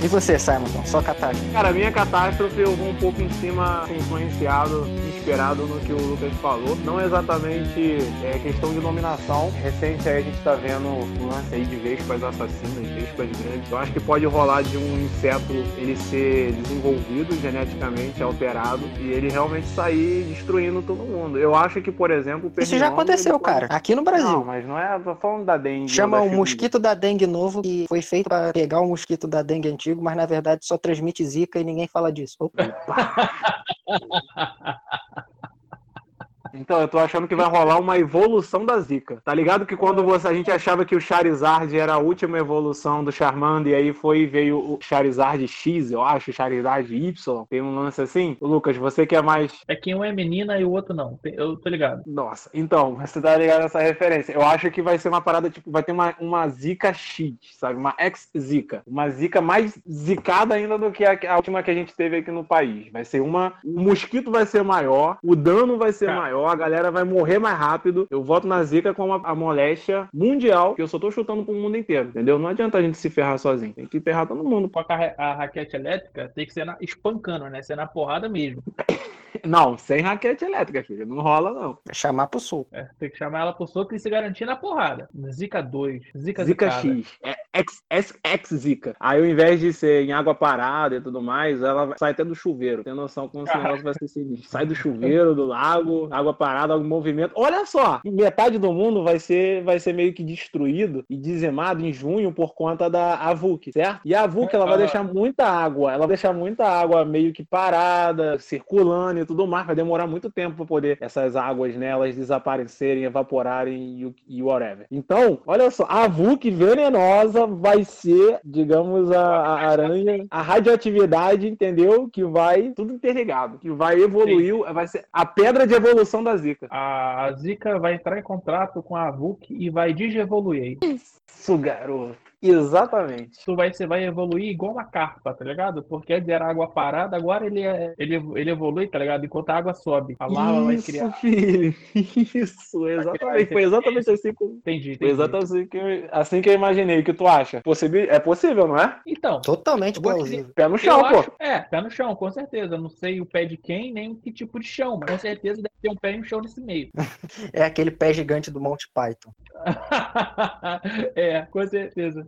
E você, Simon? Só catástrofe. Cara, a minha catástrofe eu vou um pouco em cima, assim, influenciado, inspirado no que o Lucas falou. Não exatamente é, questão de dominação. Recente aí a gente tá vendo o lance aí de vespas assassinas, grandes. Eu acho que pode rolar de um inseto ele ser desenvolvido geneticamente, alterado, e ele realmente sair destruindo todo mundo. Eu acho que, por exemplo, o Isso já aconteceu, pode- cara. Aqui no Não, Brasil. mas não é. Tô falando da dengue. Chama o mosquito da dengue novo, que foi feito para pegar o mosquito da dengue antigo, mas na verdade só transmite zika e ninguém fala disso. Opa. Então, eu tô achando que vai rolar uma evolução da Zika. Tá ligado que quando você, a gente achava que o Charizard era a última evolução do Charmander, e aí foi veio o Charizard X, eu acho, Charizard Y, tem um lance assim? Lucas, você que é mais. É que um é menina e o outro não. Eu tô ligado. Nossa, então, você tá ligado nessa referência. Eu acho que vai ser uma parada, tipo, vai ter uma, uma Zika X, sabe? Uma ex-Zika. Uma Zika mais zicada ainda do que a, a última que a gente teve aqui no país. Vai ser uma. O mosquito vai ser maior, o dano vai ser Cara. maior, a galera vai morrer mais rápido. Eu voto na Zika com a, moléstia mundial, que eu só tô chutando pro mundo inteiro, entendeu? Não adianta a gente se ferrar sozinho. Tem que ferrar todo mundo. Com a, a raquete elétrica, tem que ser na, espancando, né? Ser na porrada mesmo. Não, sem raquete elétrica, filho. Não rola, não. Chamar pro sul. É, tem que chamar ela pro soco e se garantir na porrada. Zika 2, Zika Zika. X, é ex, ex, ex Zika. Aí ao invés de ser em água parada e tudo mais, ela vai- sai até do chuveiro. Tem noção como esse negócio vai ser sinistro. Sai do chuveiro, do lago, água parada, algum movimento. Olha só, metade do mundo vai ser, vai ser meio que destruído e dizimado em junho por conta da AVUC, certo? E a AVUC ela vai Ah. deixar muita água, ela vai deixar muita água meio que parada, circulando e tudo mais. Vai demorar muito tempo para poder essas águas nelas desaparecerem, evaporarem e, e whatever. Então, olha só, a VUC venenosa vai ser, digamos, a, a aranha, a radioatividade, entendeu? Que vai tudo interligado, que vai evoluir, vai ser a pedra de evolução da Zika. A, a Zika vai entrar em contrato com a VUC e vai digievoluir. Isso, garoto. Exatamente. Tu vai, você vai evoluir igual uma carpa, tá ligado? Porque antes era água parada, agora ele, é, ele, ele evolui, tá ligado? Enquanto a água sobe. A lava vai Isso, criar. filho. Isso, exatamente. Foi exatamente assim que, Entendi, foi entendi. exatamente assim que, eu, assim que eu imaginei. O que tu acha? Possibi é possível, não é? Então, Totalmente plausível. Pé no eu chão, pô. acho, é, pé no chão, com certeza. Eu não sei o pé de quem, nem que tipo de chão, mas com certeza deve ter um pé e um chão nesse meio. É aquele pé gigante do Monty Python. é, com certeza.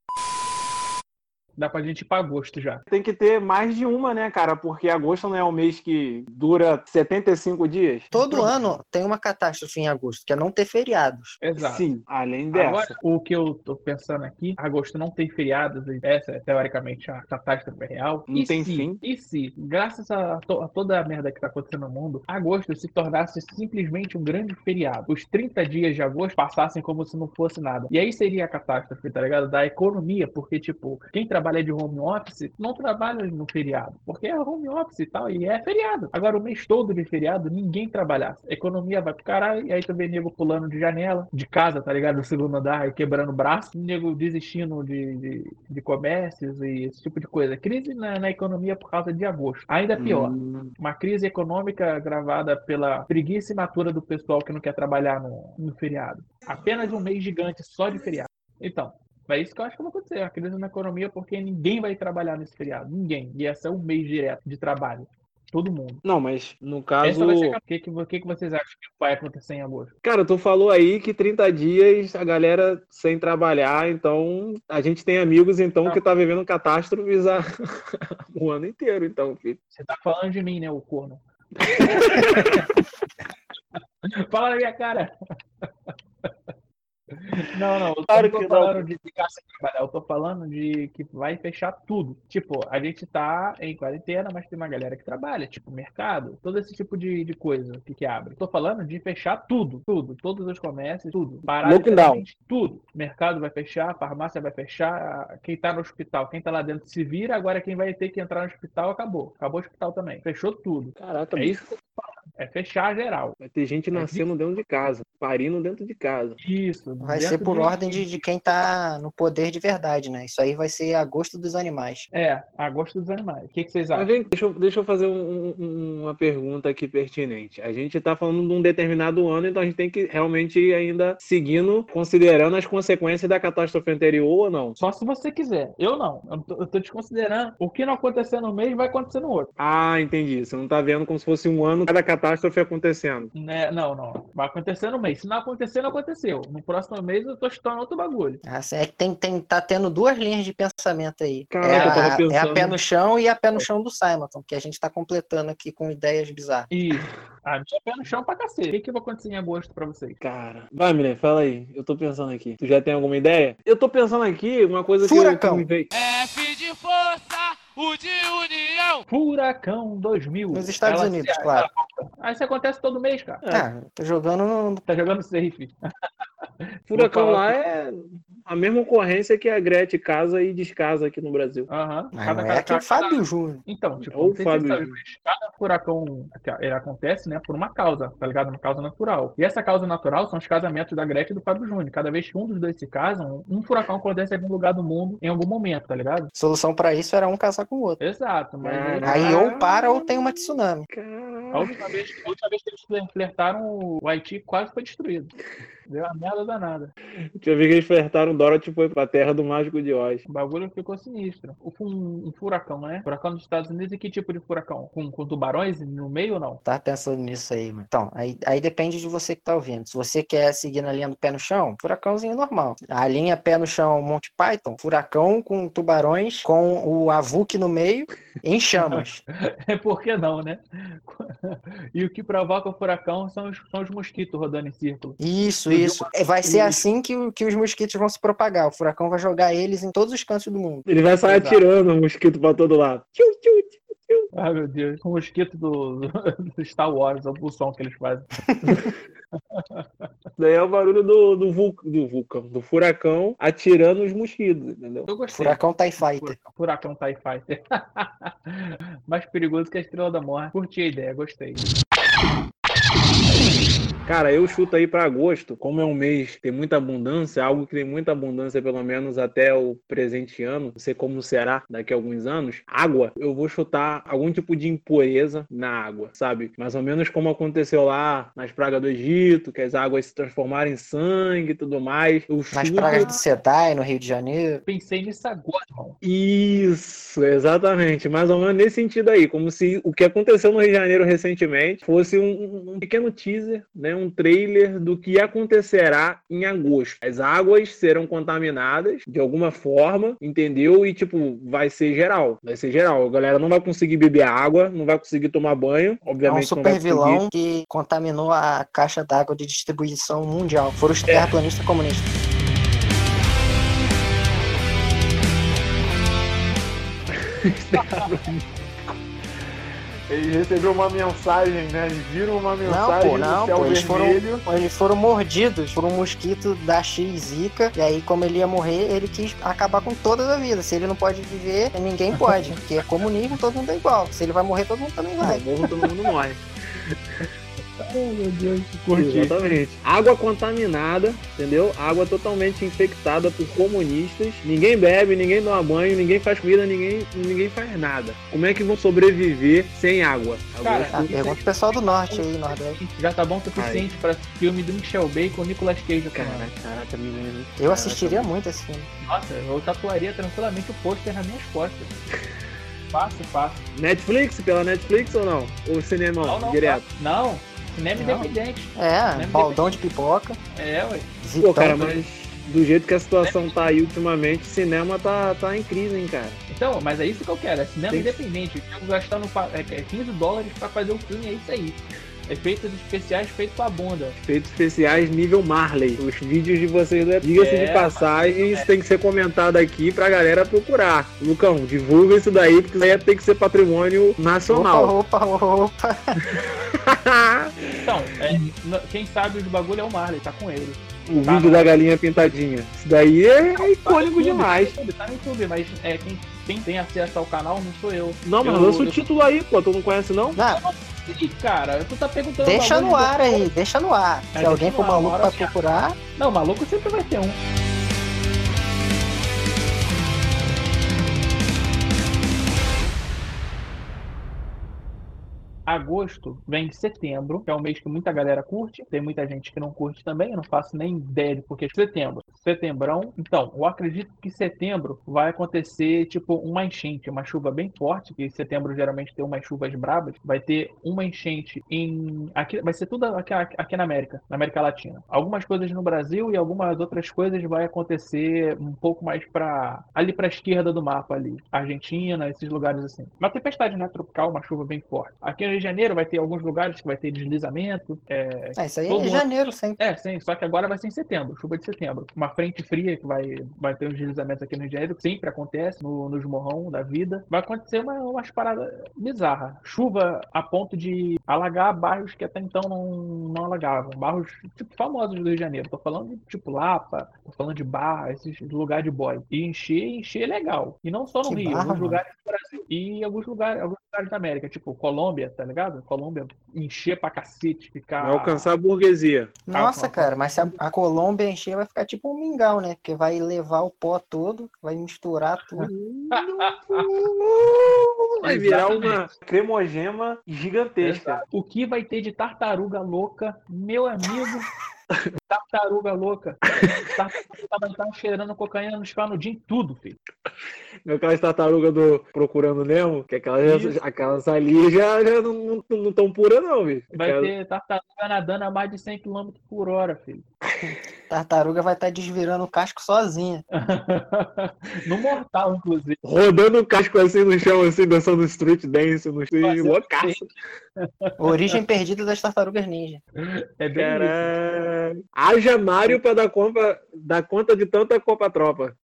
Dá pra gente ir pra agosto já. Tem que ter mais de uma, né, cara? Porque agosto não é um mês que dura 75 dias? Todo ano tem uma catástrofe em agosto, que é não ter feriados. Exato. Sim, além dessa. Agora, o que eu tô pensando aqui, agosto não tem feriados, essa é teoricamente a catástrofe real. Não e tem se, fim. E se, graças a, to- a toda a merda que tá acontecendo no mundo, agosto se tornasse simplesmente um grande feriado. Os 30 dias de agosto passassem como se não fosse nada. E aí seria a catástrofe, tá ligado? Da economia, porque, tipo, quem trabalha de home office não trabalha no feriado, porque é home office e tal, e é feriado. Agora, o mês todo de feriado, ninguém trabalhasse. A economia vai pro caralho, e aí tu vê nego pulando de janela, de casa, tá ligado? Do segundo andar, e quebrando o braço, nego desistindo de, de, de comércios e esse tipo de coisa. Crise na, na economia por causa de agosto. Ainda pior. Hum, Uma crise econômica gravada pela preguiça imatura do pessoal que não quer trabalhar no, no feriado. Apenas um mês gigante só de feriado. Então, é isso que eu acho que vai acontecer. A crise na economia porque ninguém vai trabalhar nesse feriado. Ninguém. E esse é um mês direto de trabalho. Todo mundo. Não, mas no Essa caso. vai ser... O que, que, que, que vocês acham que vai acontecer em agosto? Cara, tu falou aí que 30 dias a galera sem trabalhar, então a gente tem amigos então que tá vivendo catástrofes há... o ano inteiro, então, filho. Você tá falando de mim, né, o corno? Fala na minha cara. Não, não, eu Claro não tô que não. falando de ficar sem trabalhar, eu tô falando de que vai fechar tudo. Tipo, a gente tá em quarentena, mas tem uma galera que trabalha, tipo, mercado, todo esse tipo de, de coisa que, que abre. Tô falando de fechar tudo, tudo, todos os comércios, tudo. Parar tudo. Mercado vai fechar, farmácia vai fechar, quem tá no hospital, quem tá lá dentro se vira, agora quem vai ter que entrar no hospital acabou. Acabou o hospital também. Fechou tudo. Caraca, É bicho, isso que eu tô falando. É fechar geral. vai ter gente nascendo dentro de casa, parindo dentro de casa. Isso. Vai ser por de- ordem de, de quem tá no poder de verdade, né? Isso aí vai ser a gosto dos animais. É, a gosto dos animais. O que, que vocês Mas acham? vem, deixa, eu, deixa eu fazer um- um- uma pergunta aqui pertinente. A gente tá falando de um determinado ano, então a gente tem que realmente ir ainda seguindo, considerando as consequências da catástrofe anterior ou não. Só se você quiser. Eu não. Eu tô, eu tô desconsiderando. O que não acontecer no mês vai acontecer no outro. Ah, entendi. Você não tá vendo como se fosse um ano cada catástrofe acontecendo. Né? Não, não. Vai acontecer no mês. Se não acontecer, não aconteceu. No próximo mês eu tô chutando outro bagulho. Assim, é que tem, tem, tá tendo duas linhas de pensamento aí. Caraca, é, eu tava a, é a pé no chão e a pé no chão do Simonton, que a gente tá completando aqui com ideias bizarras. E a minha pé no chão pra cacete. O que, que vai acontecer em agosto pra vocês? Cara, vai, Milene, fala aí. Eu tô pensando aqui. Tu já tem alguma ideia? Eu tô pensando aqui uma coisa que eu- Furacão. que me veio. F de força, U de união. Furacão 2000. Nos Estados Ela Unidos, se- claro. Aí isso acontece todo mês, cara. Ah, tô jogando no. Tá jogando safe. Furacão lá é a mesma ocorrência que a Gretchen casa e descasa aqui no Brasil. Aham. Mas Cada- não cada- é aquele cada- Fábio Júnior. Então, tipo, Ou sei se Fábio você sabe, Júnior. cada furacão ele acontece, né, por uma causa, tá ligado? Uma causa natural. E essa causa natural são os casamentos da Gretchen e do Fábio Júnior. Cada vez que um dos dois se casam, um furacão acontece em algum lugar do mundo em algum momento, tá ligado? Solução pra isso era um casar com o outro. Exato, mas. Aí ou para ou tem uma tsunami. a Caralho. última vez, a última vez que eles flertaram, o Haiti quase foi destruído. Deu uma merda danada. Deixa eu ver que eles flertaram Dorothy foi pra terra do Mágico de Oz. O bagulho ficou sinistro. O fu- Um, um furacão, né? Furacão dos Estados Unidos e que tipo de furacão? Com, com tubarões no meio ou não? Tá pensando nisso aí, mano. Então, aí, aí depende de você que tá ouvindo. Se você quer seguir na linha do pé no chão, furacãozinho normal. A linha pé no chão Monty Python, furacão com tubarões, com o Avuk no meio, em chamas. É por que não, né? E o que provoca o furacão são os, são os mosquitos rodando em círculo. Isso, isso. É, Vai ser assim que, que os mosquitos vão se propagar. O furacão vai jogar eles em todos os cantos do mundo. Ele vai sair Exato. atirando o mosquito pra todo lado. Tchiu, tchiu, tchiu. Ai, meu Deus. O mosquito do, do Star Wars, o som que eles fazem. Daí é o barulho do, do, vul, do vulcão, do furacão atirando os mosquitos, entendeu? Eu gostei. Furacão TIE Fighter. Furacão TIE Fighter. Mais perigoso que a Estrela da Morte. Curti a ideia, gostei. Cara, eu chuto aí pra agosto, como é um mês que tem muita abundância, algo que tem muita abundância pelo menos até o presente ano, não sei como será daqui a alguns anos, água, eu vou chutar algum tipo de impureza na água, sabe? Mais ou menos como aconteceu lá nas pragas do Egito, que as águas se transformaram em sangue e tudo mais. Eu Nas chuto- pragas de Sedai, no Rio de Janeiro. Pensei nisso agora, irmão. Isso, exatamente. Mais ou menos nesse sentido aí. Como se o que aconteceu no Rio de Janeiro recentemente fosse um, um pequeno teaser, né? Né, um trailer do que acontecerá em agosto. As águas serão contaminadas de alguma forma, entendeu? E tipo, vai ser geral. Vai ser geral. A galera não vai conseguir beber água, não vai conseguir tomar banho. É um Obviamente super vilão que contaminou a caixa d'água de distribuição mundial. Foram É. os terraplanistas comunistas. Eles receberam uma mensagem, né? Eles viram uma Não, mensagem pô, não, no céu pô, eles foram, vermelho. eles foram mordidos por um mosquito da X Zika, e aí, como ele ia morrer, ele quis acabar com todas a vida. Se ele não pode viver, ninguém pode, porque é comunismo, todo mundo é igual. Se ele vai morrer, todo mundo também vai. Morro, todo mundo morre. Ai, meu Deus, que curti. Exatamente. Água contaminada, entendeu? Água totalmente infectada por comunistas. Ninguém bebe, ninguém toma banho, ninguém faz comida, ninguém, ninguém faz nada. Como é que vão sobreviver sem água? Cara, pergunta pro pessoal do norte aí, Nordeste. Já tá bom o suficiente pra filme do Michel Bay com o Nicolas Cage. Caraca, caraca, menino. Eu assistiria muito esse filme. Nossa, eu tatuaria tranquilamente o pôster nas minhas costas. Fácil, fácil. Netflix? Pela Netflix ou não? Ou cinema Não, não, direto? Não, cinema Não. independente. É, Lembra baldão de pipoca. É, ué. Pô, cara, mas do jeito que a situação tá aí ultimamente, cinema tá, tá em crise, hein, cara. Então, mas é isso que eu quero, é cinema Tem que- independente. Eu gastando pa- é, é 15 dólares pra fazer o filme, é isso aí. Efeitos especiais feitos com a bunda. Efeitos especiais nível Marley. Os vídeos de vocês, né? diga-se É, de passagem, isso tem que ser comentado aqui pra galera procurar. Lucão, divulga isso daí, porque isso aí tem que ser patrimônio nacional. Opa, opa, opa. Então, é, quem sabe os bagulho é o Marley, tá com ele. o Tá vídeo no- da galinha pintadinha. Isso daí é Tá icônico YouTube, demais. Tá no YouTube, tá no YouTube, mas é, quem, quem tem acesso ao canal não sou eu. Não, mas Eu- lança o eu- título aí, pô. Tu não conhece, não? Não, Ih, cara, tu tá perguntando. deixa no ar aí, deixa no ar. É, Se alguém deixa for maluco pra procurar, Não, maluco sempre vai ter um. Agosto vem setembro, que é um mês que muita galera curte. Tem muita gente que não curte também, eu não faço nem ideia de porque setembro. Setembrão. Então, eu acredito que setembro vai acontecer tipo uma enchente, uma chuva bem forte, que setembro geralmente tem umas chuvas brabas. Vai ter uma enchente em. Aqui, vai ser tudo aqui, aqui na América, na América Latina. Algumas coisas no Brasil e algumas outras coisas vai acontecer um pouco mais para ali para a esquerda do mapa ali, Argentina, esses lugares assim. Uma tempestade né, tropical, uma chuva bem forte. Aqui Rio de Janeiro vai ter alguns lugares que vai ter deslizamento. É, é, isso aí é mundo- janeiro sempre. é, sim, só que agora vai ser em setembro, chuva de setembro. Uma frente fria que vai, vai ter uns deslizamentos aqui no Rio de Janeiro, que sempre acontece no, nos morrão da vida. Vai acontecer uma, umas paradas bizarras. Chuva a ponto de alagar bairros que até então não, não alagavam. Bairros, tipo, famosos do Rio de Janeiro. Tô falando de, tipo, Lapa, tô falando de Barra, esses lugares de boy. E encher, encher legal. E não só no Que Rio, barra, alguns mano. lugares do Brasil. E em alguns lugares, alguns lugares da América, tipo Colômbia, tá ligado? Colômbia encher pra cacete, ficar... Vai alcançar a burguesia. Nossa, calma. cara, mas se a, a Colômbia encher, vai ficar tipo um mingau, né? Porque vai levar o pó todo, vai misturar tudo. Vai virar uma cremogema gigantesca. Exato. O que vai ter de tartaruga louca, meu amigo? tartaruga louca. Tartaruga vai estar cheirando cocaína nos canudinhos, tudo, filho. Aquelas tartarugas do Procurando Nemo, que aquelas, Isso. aquelas ali já, já não estão puras, não, bicho. Vai Aquelas- ter tartaruga nadando a mais de 100 km por hora, filho. Tartaruga vai estar desvirando o casco sozinha. no mortal, inclusive. Rodando o casco assim no chão, assim, dançando street dance no street, Fazendo loucaço. Origem perdida das tartarugas ninja. É bem isso. Caralho. Haja Mário pra dar conta, dar conta de tanta Copa Tropa.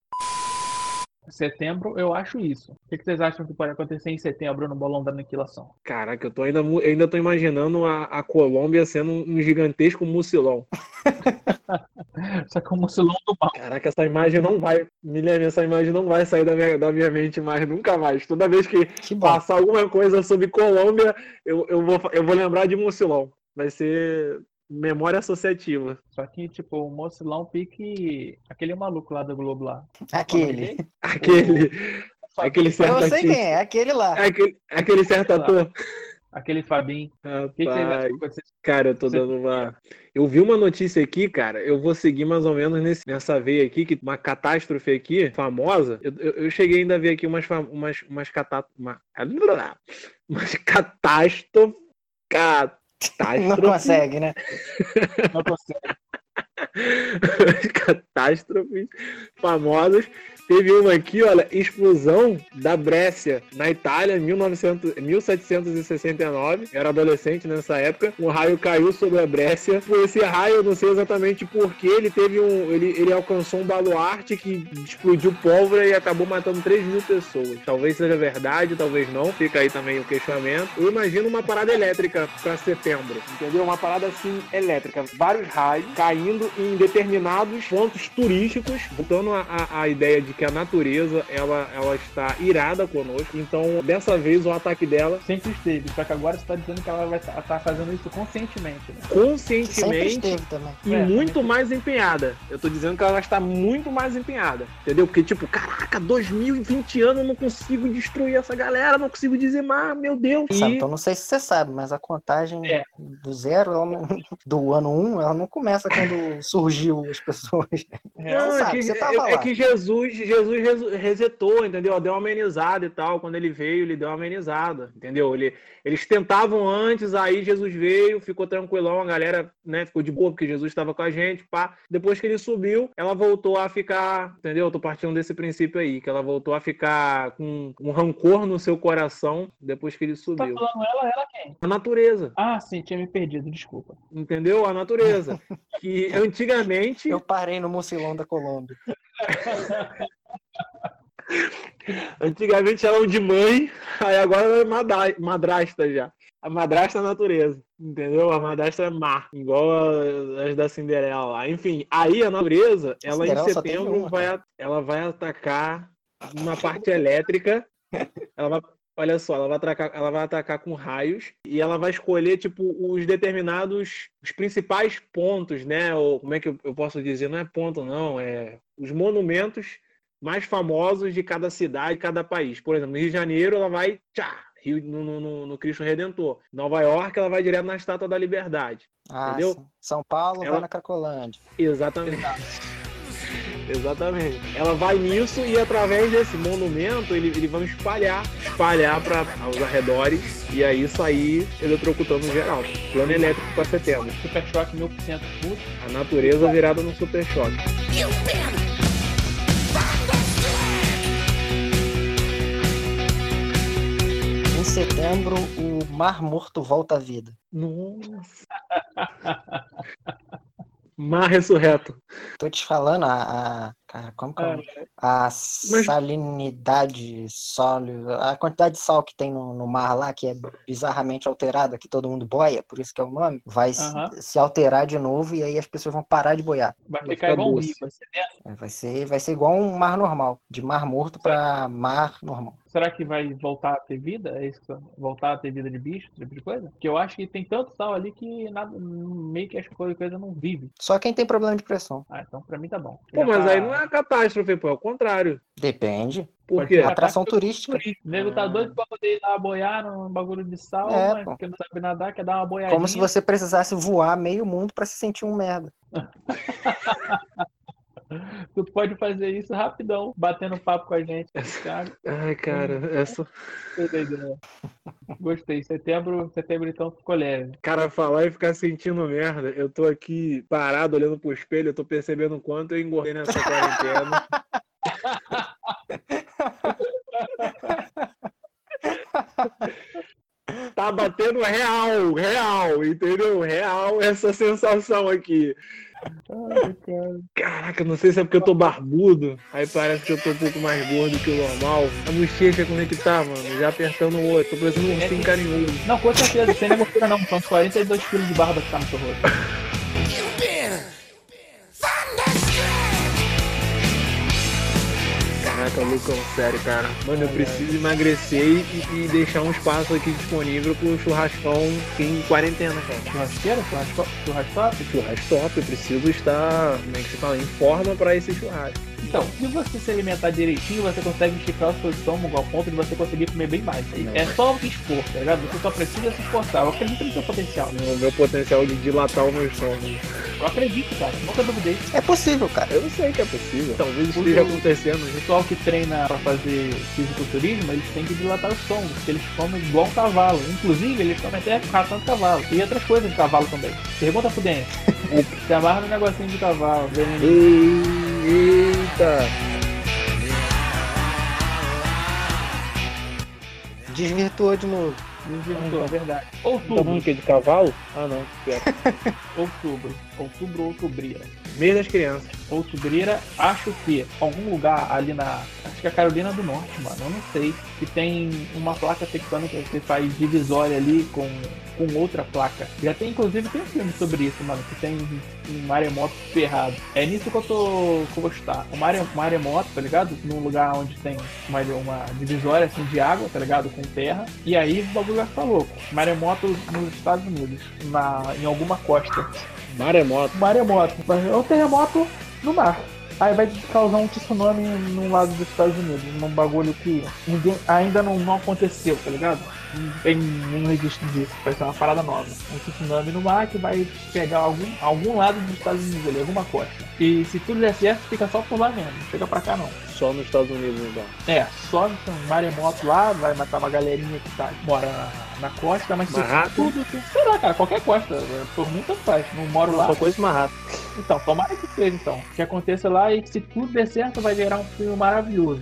Setembro, eu acho isso. O que que vocês acham que pode acontecer em setembro no bolão da aniquilação? Caraca, eu tô ainda, eu ainda tô imaginando a, a Colômbia sendo um gigantesco mucilão. Só que o mucilão do mal. Caraca, essa imagem não vai. Milene, essa imagem não vai sair da minha, da minha mente mais, nunca mais. Toda vez que Que passar alguma coisa sobre Colômbia, eu, eu, vou, eu vou lembrar de mucilão. Vai ser memória associativa. Só que, tipo, o mucilão pique aquele maluco lá do Globo lá. Aquele. Aquele, aquele Eu certo sei artista. quem é, aquele lá. É Aquele, aquele certo ator. Aquele Fabinho. O que, que cara, eu tô dando uma. Eu vi uma notícia aqui, cara. Eu vou seguir mais ou menos nesse, nessa veia aqui, que uma catástrofe aqui, famosa. Eu, eu, eu cheguei ainda a ver aqui umas, umas, umas catá... uma- umas catástrofe. Ca- Não consegue, né? Não consegue. catástrofes famosas. Teve uma aqui, olha, explosão da Brécia, na Itália, 1900, 1769. Eu era adolescente nessa época. Um raio caiu sobre a Brécia. Esse raio, eu não sei exatamente porquê, ele teve um. Ele, ele alcançou um baluarte que explodiu pólvora e acabou matando 3 mil pessoas. Talvez seja verdade, talvez não. Fica aí também o questionamento. Eu imagino uma parada elétrica para setembro. Entendeu? Uma parada assim elétrica. Vários raios caindo em determinados pontos turísticos, botando a, a, a ideia de que a natureza ela, ela está irada conosco. Então, dessa vez, o ataque dela Sempre esteve. Só que agora você tá dizendo que ela vai estar tá fazendo isso conscientemente, né? Sempre conscientemente esteve também. e É, muito também. mais empenhada. Eu tô dizendo que ela está muito mais empenhada. Entendeu? Porque, tipo, caraca, 2020 anos eu não consigo destruir essa galera, não consigo dizimar, meu Deus. Sabe, E então não sei se você sabe, mas a contagem É. do zero, ela não- do ano um, ela não começa quando surgiu as pessoas. Não, Você é, sabe, que, você tava é- é que Jesus, Jesus resetou, entendeu? Deu uma amenizada e tal. Quando ele veio, ele deu uma amenizada, entendeu? Ele, eles tentavam antes, aí Jesus veio, ficou tranquilão, a galera né, ficou de boa, porque Jesus estava com a gente, pá. Depois que ele subiu, ela voltou a ficar, entendeu? Eu tô partindo desse princípio aí, que ela voltou a ficar com um rancor no seu coração depois que ele Tá subiu. falando ela, ela quem? A natureza, Ah, sim, tinha me perdido, desculpa. entendeu? A natureza. Que antigamente. Eu parei no Mucilão da Colômbia. Antigamente eram de mãe, aí agora é madra- madrasta já. A madrasta é a natureza, entendeu? A madrasta é má, igual as da Cinderela lá. Enfim, aí a natureza, ela em setembro uma, vai, ela vai atacar uma parte elétrica. Ela vai, olha só, ela vai atacar, ela vai atacar com raios e ela vai escolher tipo os determinados, os principais pontos, né? Ou como é que eu posso dizer? Não é ponto não, é os monumentos mais famosos de cada cidade, cada país. Por exemplo, no Rio de Janeiro, ela vai tchá, Rio, no, no- no, no Cristo Redentor. Nova York, ela vai direto na Estátua da Liberdade. Ah, Entendeu? sim. São Paulo Ela- vai na Cracolândia. Exatamente. Exatamente. Ela vai nisso e através desse monumento ele, eles vão espalhar, espalhar para os arredores e aí sair eletrocutando geral. Plano elétrico para setembro. Super choque 1000% puto. A natureza virada no super choque. Setembro, o Mar Morto volta à vida. Nossa. Mar ressurreto. Tô te falando, a. a- cara, como que é? nome? A salinidade sólido, a quantidade de sal que tem no, no mar lá, que é bizarramente alterada, que todo mundo boia, por isso que é o nome, vai se- Aham. se alterar de novo e aí as pessoas vão parar de boiar. Vai Vai ficar igual um rio. vai ser dentro. É, Vai ser, vai ser igual um mar normal, de mar morto para mar normal. Será que vai voltar a ter vida? É isso voltar a ter vida de bicho, esse tipo de coisa? Porque eu acho que tem tanto sal ali que nada, meio que as coisas coisa não vive. Só quem tem problema de pressão. Ah, então pra mim tá bom. Pô, mas tá- aí não é a catástrofe, pô, é o contrário. Depende. Por quê? Atração turística. O nego tá doido pra poder ir lá boiar num bagulho de sal, É, mas pô. porque não sabe nadar, quer dar uma boiadinha. Como se você precisasse voar meio mundo para se sentir um merda. Tu pode fazer isso rapidão, batendo papo com a gente. Cara, Ai, cara, essa. Gostei. Setembro, setembro então ficou leve. Cara, falar e ficar sentindo merda. Eu tô aqui parado olhando pro espelho, eu tô percebendo o quanto eu engordei nessa quarentena. tá batendo real, real, entendeu? Real essa sensação aqui. Caraca, não sei se é porque eu tô barbudo, aí parece que eu tô um pouco mais gordo que o normal. A bochecha, como é que tá, mano? Já apertando o outro, tô parecendo um ursinho carinhoso. Não, com certeza, sem negociação não. São 42 quilos de barba que tá no seu rosto. Caraca, Lucão, sério, cara. Mano, eu preciso emagrecer e, e deixar um espaço aqui disponível pro churrascão em quarentena, cara. Churrasqueira? Churrasco- Churrasco? Churrasco top, eu preciso estar, como é que se fala, em forma pra esse churrasco. Então, se você se alimentar direitinho, você consegue esticar o seu estômago ao ponto de você conseguir comer bem mais. É só o esforço, tá ligado? Você só precisa se esforçar. Eu acredito no seu potencial. O meu potencial de dilatar o meu estômago. Eu acredito, cara. Nunca duvidei. É possível, cara. Eu não sei que é possível. Talvez O esteja acontecendo. O pessoal que treina pra fazer fisiculturismo, eles têm que dilatar o estômago, porque eles comem igual um cavalo. Inclusive, eles comem até ração de cavalo. E outras coisas de cavalo também. Pergunta pro Dente. Se amarra no negocinho de cavalo. Eita! Desvirtuou de novo. Desvirtuou, é verdade. Tá Outubro. é de cavalo? Ah, não. Outubro. Outubro ou outubreira. Mês das crianças. Outubreira, acho que algum lugar ali na. Acho que é Carolina do Norte, mano. Eu não sei. Que tem uma placa tectônica que faz divisória ali com, com outra placa. Já tem, inclusive, tem um filme sobre isso, mano. Que tem um maremoto ferrado. É nisso que eu tô que eu maremoto, tá ligado? Num lugar onde tem uma, uma divisória assim de água, tá ligado? Com terra. E aí o bagulho vai ficar louco. Maremoto nos Estados Unidos. Na, em alguma costa. Maremoto. Maremoto. É um terremoto no mar. Aí vai causar um tsunami no lado dos Estados Unidos, num bagulho que ninguém ainda não, não aconteceu, tá ligado? Não tem nenhum registro disso, vai ser uma parada nova. Um tsunami no mar que vai pegar algum, algum lado dos Estados Unidos ali, alguma costa. E se tudo der certo, fica só por lá mesmo, não chega pra cá não. Só nos Estados Unidos, então. É, só um maremoto lá, vai matar uma galerinha que tá, mora na, na costa, mas se Manhattan? tudo, sei lá, cara, qualquer costa, por mim tanto faz, não moro lá. Só coisa rápido. Então, tomara que seja, então. Que aconteça lá e que se tudo der certo, vai gerar um filme maravilhoso.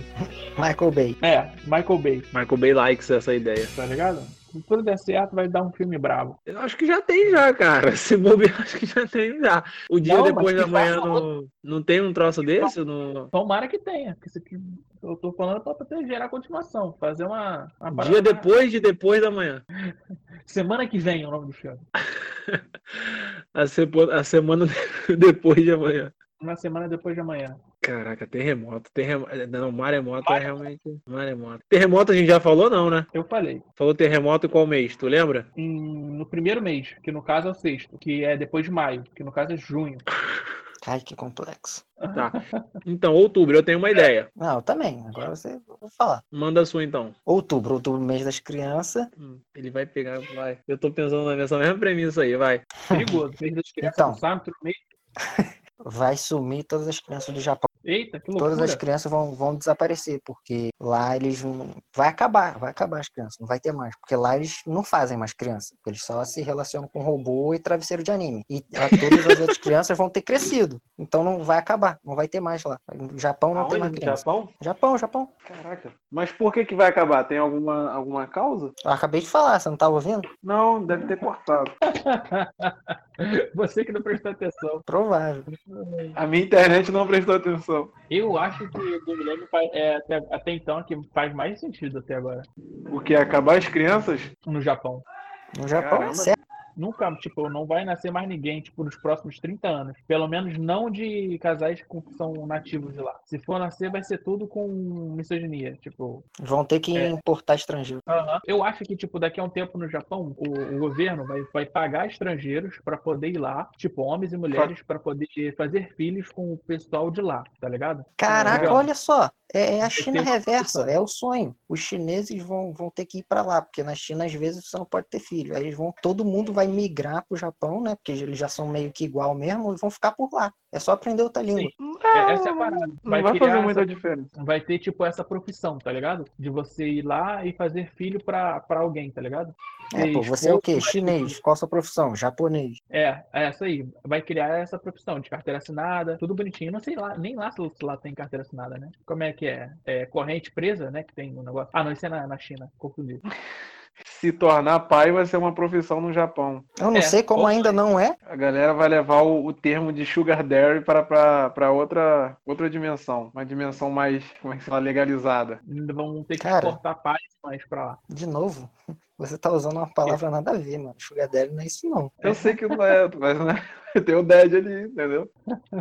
Michael Bay. É, Michael Bay, Michael Bay likes essa ideia. tá ligado? Se tudo der certo, vai dar um filme bravo. Eu acho que já tem já, cara. Se bobear, acho que já tem já. O dia Não, depois da manhã faça não, não tem um troço desse? No... Tomara que tenha, porque aqui eu tô falando pra poder gerar continuação. Fazer uma. uma Dia depois de depois da manhã. Semana que vem é o nome do filme. A, sepo- a semana depois de amanhã. Uma semana depois de amanhã. Caraca, terremoto. terremoto. Não, maremoto é realmente. Maremoto. Terremoto a gente já falou, não, né? Eu falei. Falou terremoto em qual mês? Tu lembra? em- no primeiro mês, que no caso é o sexto, que é depois de maio, que no caso é junho. Ai, que complexo. Tá. Então, outubro, eu tenho uma ideia. Não, eu também. Agora você vou falar. Manda a sua então. Outubro, outubro, mês das crianças. Hum, Ele vai pegar, vai. Eu tô pensando nessa mesma premissa aí, vai. Perigoso. Mês das crianças Então. Vai sumir todas as crianças do Japão. Eita, que loucura. Todas as crianças vão, vão desaparecer, porque lá eles. Vai acabar, vai acabar as crianças, não vai ter mais. Porque lá eles não fazem mais criança. Eles só se relacionam com robô e travesseiro de anime. E todas as outras crianças vão ter crescido. Então não vai acabar, não vai ter mais lá. No Japão não tem mais Aonde? criança. Japão? Japão, Japão. Caraca. Mas por que que vai acabar? Tem alguma, alguma causa? Eu acabei de falar, você não tava ouvindo? Não, deve ter cortado. Você que não prestou atenção. Provável. A minha internet não prestou atenção. Eu acho que o do Milênio faz- é, até, até então que faz mais sentido até agora. O que? Acabar as crianças? No Japão. No Japão Caramba. é certo. Nunca, tipo, não vai nascer mais ninguém, tipo, nos próximos 30 anos. Pelo menos não de casais que são nativos de lá. Se for nascer, vai ser tudo com misoginia. Tipo, Vão ter que É. importar estrangeiro. eu acho que, tipo, daqui a um tempo no Japão, o, o governo vai, vai pagar estrangeiros pra poder ir lá, tipo, homens e mulheres, pra poder fazer filhos com o pessoal de lá, tá ligado? Caraca, olha só. É, é a China reversa, é o sonho. Os chineses vão, vão ter que ir para lá, porque na China às vezes você não pode ter filho. Aí eles vão, todo mundo vai migrar pro Japão, né? Porque eles já são meio que igual mesmo e vão ficar por lá. É só aprender outra língua. É- Essa é a parada. Não vai, criar fazer essa muita diferença. vai ter, tipo, essa profissão, tá ligado? De você ir lá e fazer filho pra, pra alguém, tá ligado? É, pô, Ser você é o quê? Chinês. Qual a sua profissão? Japonês. É, é essa aí. Vai criar essa profissão de carteira assinada, tudo bonitinho. Não sei lá, nem lá se lá tem carteira assinada, né? Como é que é? É corrente presa, né? Que tem um negócio. Ah, não, isso é na, na China, confundi. Se tornar pai vai ser uma profissão no Japão. Eu não É, sei como ainda não é. A galera vai levar o, o termo de sugar daddy para, para, para outra, outra dimensão. Uma dimensão mais, como é que se fala, legalizada. Ainda vão ter que Cara. exportar pais mais pra lá. De novo. Você tá usando uma palavra nada a ver, mano. Sugar daddy não é isso, não. Eu sei que não é, mas né? tem o dad ali, entendeu?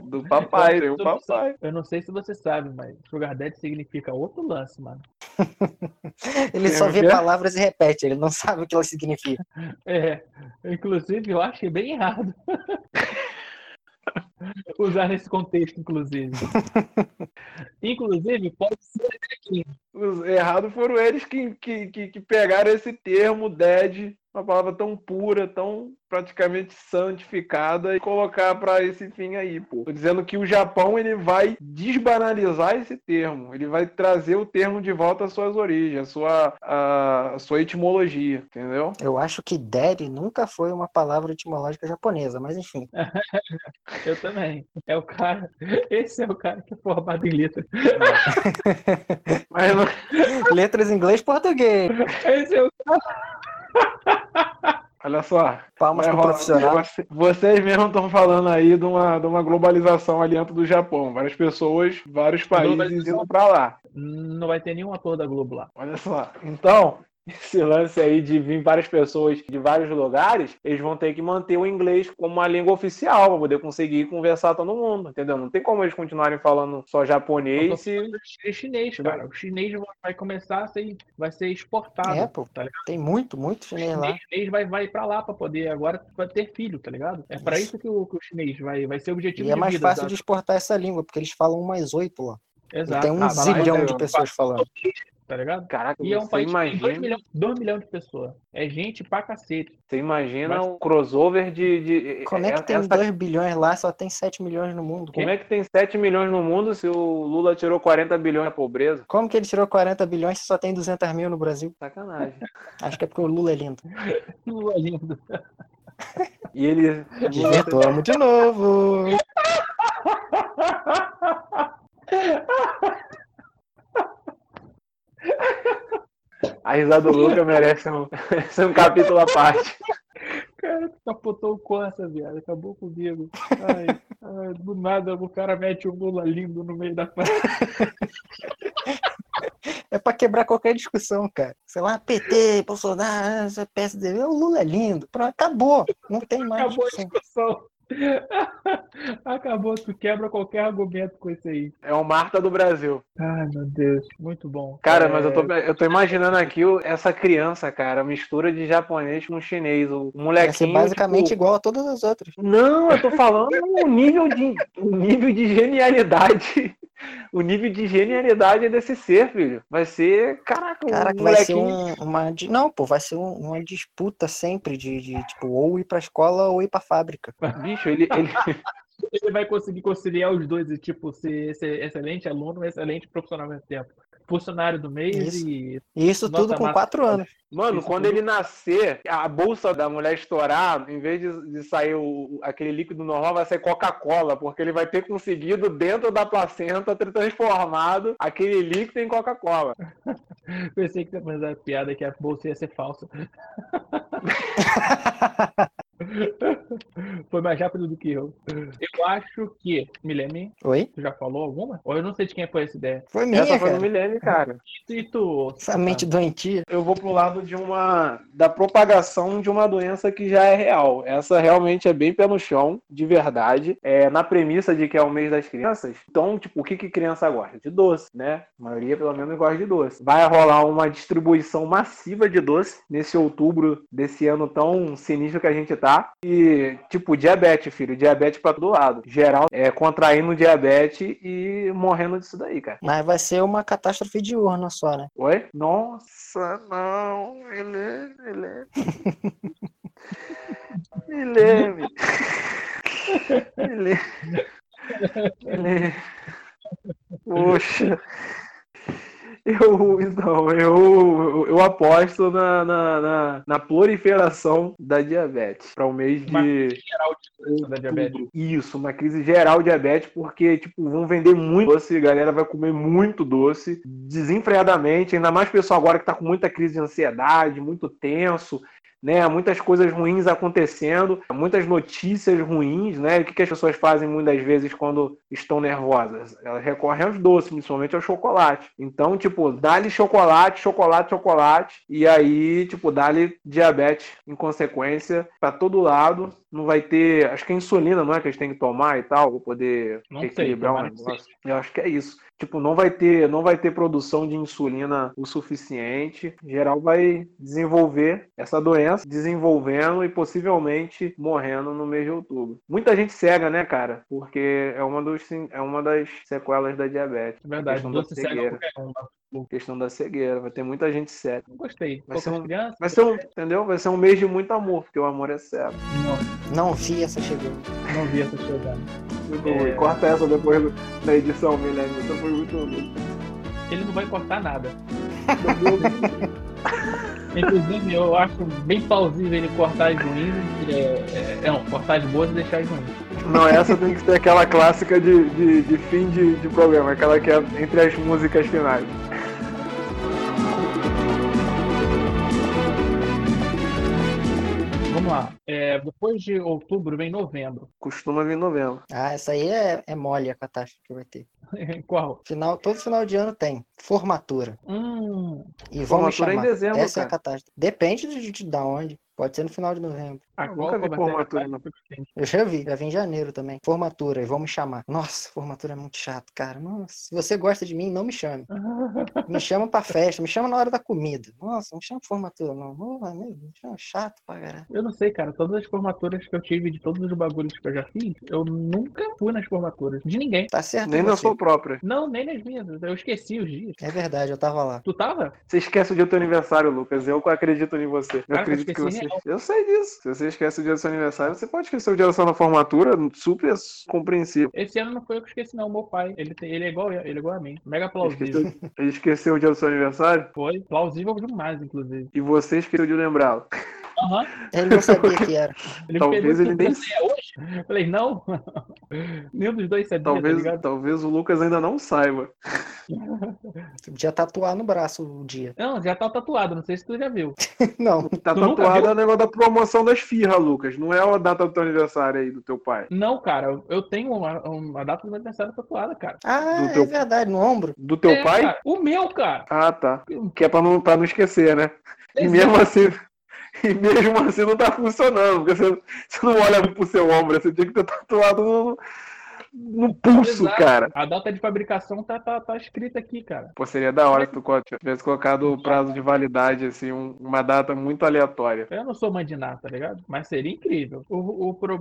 Do papai, tem o papai. Eu não sei se você sabe, mas Sugar Daddy significa outro lance, mano. Ele Tem só vê palavras e repete, ele não sabe o que elas significam. É, inclusive eu achei bem errado. Usar nesse contexto, inclusive. Inclusive, pode ser aqui. Os errados foram eles que, que, que, que pegaram esse termo dead, uma palavra tão pura, tão praticamente santificada, e colocar para esse fim aí, pô. Tô dizendo que o Japão ele vai desbanalizar esse termo, ele vai trazer o termo de volta às suas origens, à sua, à, à sua etimologia, entendeu? Eu acho que daddy nunca foi uma palavra etimológica japonesa, mas enfim. Eu também. É o cara. Esse é o cara que é formado em letras. Mas não- Letras em inglês e português. Esse é o olha só. Palmas pro profissional. você- Vocês mesmos estão falando aí de uma, de uma globalização ali dentro do Japão. Várias pessoas, vários países indo pra lá. Não vai ter nenhum ator da Globo lá. Olha só. Então, esse lance aí de vir várias pessoas de vários lugares, eles vão ter que manter o inglês como uma língua oficial para poder conseguir conversar todo mundo, entendeu? Não tem como eles continuarem falando só japonês e chinês, cara. O chinês vai começar a ser, vai ser exportado. É, pô. tá ligado? Tem muito, muito chinês O lá. chinês vai, vai pra lá pra poder agora vai ter filho, tá ligado? É pra isso que o, que o chinês vai, vai ser o objetivo E é mais vida. fácil da- de exportar essa língua, porque eles falam umas oito lá. E Exato. tem um Ah, zilhão vai, de pessoas falando. Tá ligado? Caraca, E é um você país que tem 2 imagina, milhões, 2 milhões de pessoas. É gente pra cacete. você imagina Mas- o crossover de. de- Como é que tem essa- 2 bilhões lá, só tem 7 milhões no mundo? Como é que tem 7 milhões no mundo se o Lula tirou 40 bilhões da pobreza? Como que ele tirou 40 bilhões se só tem 200 mil no Brasil? Sacanagem. Acho que é porque o Lula é lindo. Lula lindo. E ele. Desvirtuamos de novo. A risada do Luca merece um, merece um capítulo à parte. Cara, tu capotou o Corsa, viado. Acabou comigo. Ai, ai, do nada o cara mete um Lula lindo no meio da frase. É pra quebrar qualquer discussão, cara. Sei lá, PT, Bolsonaro, PSD, o Lula é lindo. Pronto, acabou. Não tem mais Acabou a discussão. Acabou, tu quebra qualquer argumento com isso aí. É o Marta do Brasil. Ai, meu Deus. Muito bom. Cara, É, mas eu tô, eu tô imaginando aqui essa criança, cara, mistura de japonês com chinês. O Vai molequinho. ser basicamente tipo, igual a todas as outras. Não, eu tô falando o nível de, o nível de genialidade. O nível de genialidade desse ser, filho. Vai ser. Caraca, Caraca, um vai ser um- uma. Não, pô, vai ser um- uma disputa sempre de, de, tipo, ou ir pra escola ou ir pra fábrica. Bicho, ele, ele, Ele vai conseguir conciliar os dois e, tipo, ser, ser excelente aluno e excelente profissional ao mesmo tempo. Funcionário do mês Isso. e. Isso tudo com máxima. quatro anos. Mano, Isso quando tudo- ele nascer, a bolsa da mulher estourar, em vez de, de sair o- aquele líquido normal, vai ser Coca-Cola, porque ele vai ter conseguido, dentro da placenta, ter transformado aquele líquido em Coca-Cola. Pensei que você ia fazer a piada que a bolsa ia ser falsa. Foi mais rápido do que eu. Eu acho que. Milene, Oi? tu já falou alguma? Ou eu não sei de quem foi essa ideia. Foi minha, Essa foi cara. no milênio, cara. E tu. Essa mente doentia. Eu vou pro lado de uma. da propagação de uma doença que já é real. Essa realmente é bem pé no chão, de verdade. É na premissa de que é o mês das crianças. Então, tipo, o que, que criança gosta? De doce, né? A maioria, pelo menos, gosta de doce. Vai rolar uma distribuição massiva de doce nesse outubro desse ano tão sinistro que a gente tá. E, tipo, diabetes, filho. Diabetes pra todo lado. Geral é contraindo diabetes e morrendo disso daí, cara. Mas vai ser uma catástrofe diurna só, né? Oi? Nossa, não. Ele, ele. Ele. Ele. Ele. Poxa. Eu, então, eu, eu aposto na, na, na, na proliferação da diabetes. Para o mês Uma de Geral de da diabetes. Isso, uma crise geral de diabetes, porque, tipo, vão vender muito doce, a galera vai comer muito doce, desenfreadamente, ainda mais pessoal agora que tá com muita crise de ansiedade, muito tenso, né? Muitas coisas ruins acontecendo, muitas notícias ruins, né? O que, que as pessoas fazem muitas vezes quando estão nervosas? Elas recorrem aos doces, principalmente ao chocolate. Então, tipo, dá-lhe chocolate, chocolate, chocolate, e aí, tipo, dá-lhe diabetes em consequência para todo lado, não vai ter. Acho que é insulina, não é? Que eles têm que tomar e tal, pra poder Não equilibrar o negócio. Eu acho que é isso. Tipo, não vai ter, não vai ter produção de insulina o suficiente. Em geral vai desenvolver essa doença, desenvolvendo e possivelmente morrendo no mês de outubro. Muita gente cega, né, cara? Porque é uma, dos, é uma das sequelas da diabetes. É verdade, questão da cega cegueira. né? Questão da cegueira. Vai ter muita gente cega. Não gostei. Vai ser um- crianças. Vai ser um, entendeu? Vai ser um mês de muito amor, porque o amor é cego. Não, Não vi essa chegando. não vi essa chegada. Muito É. ruim. Corta essa depois da edição, Milene. Essa foi muito ruim. Ele não vai cortar nada. Inclusive, eu acho bem plausível ele cortar as ruins. É, é, não, cortar as boas e deixar as ruins. Não, essa tem que ser aquela clássica de, de, de fim de, de programa, aquela que é entre as músicas finais. Vamos lá. É, depois de outubro vem novembro. Costuma vir em novembro. Ah, essa aí é, é mole a catástrofe que vai ter. Qual? Final, todo final de ano tem. Formatura. Hum, E Formatura é em chamar. dezembro, Essa é a cara. catástrofe. Depende de, de, da onde. Pode ser no final de novembro. a Eu qual nunca vi formatura, não. catástrofe? Eu já vi, já vi em janeiro também. Formatura, e vão me chamar. Nossa, formatura é muito chato, cara. Nossa, se você gosta de mim, não me chame. Me chama pra festa, me chama na hora da comida. Nossa, não me chama formatura, não. Me chama chato pra caralho. Eu não sei, cara. Todas as formaturas que eu tive de todos os bagulhos que eu já fiz, eu nunca fui nas formaturas. De ninguém. Tá certo Nem na sua própria. Não, nem nas minhas. Eu esqueci os dias. É verdade, eu tava lá. Tu tava? Você esquece o dia do teu aniversário, Lucas. Eu acredito em você. Eu Cara, eu acredito que esqueci você. real. Eu sei disso. Se você esquece o dia do seu aniversário, você pode esquecer o dia da sua formatura. Super compreensível. Esse ano não foi eu que esqueci, não. Meu pai. Ele, tem, ele, é, igual, ele é igual a mim. Mega plausível. Esqueceu, ele esqueceu o dia do seu aniversário Foi plausível demais, inclusive. e você esqueceu de lembrá-lo. Aham. Ele não sabia que era. Ele Talvez ele nem- "Você é hoje? Eu falei, não. Nenhum dos dois sabia, tá Talvez, ligado? talvez o Lucas ainda não saiba. Podia tatuar no braço o dia. Não, já tá tatuado. Não sei se tu já viu. Não, Tá Tu tatuado é o negócio da promoção das firras, Lucas. Não é a data do teu aniversário aí do teu pai. Não, cara. eu- tenho uma, uma data do meu aniversário tatuada, cara. Ah, Do é teu- verdade, no ombro. Do teu É, pai? cara, o meu, cara. Ah, tá. Que é pra não, pra não esquecer, né? E mesmo assim. E mesmo assim não tá funcionando, porque você, você não olha pro seu ombro, você tinha que ter tatuado no pulso, Exato. cara. A data de fabricação tá, tá, tá escrita aqui, cara. Pô, seria da hora se tu tivesse colocado o prazo de validade, assim, um- uma data muito aleatória. Eu não sou mãe de nada, tá ligado? Mas seria incrível. O, o, pro-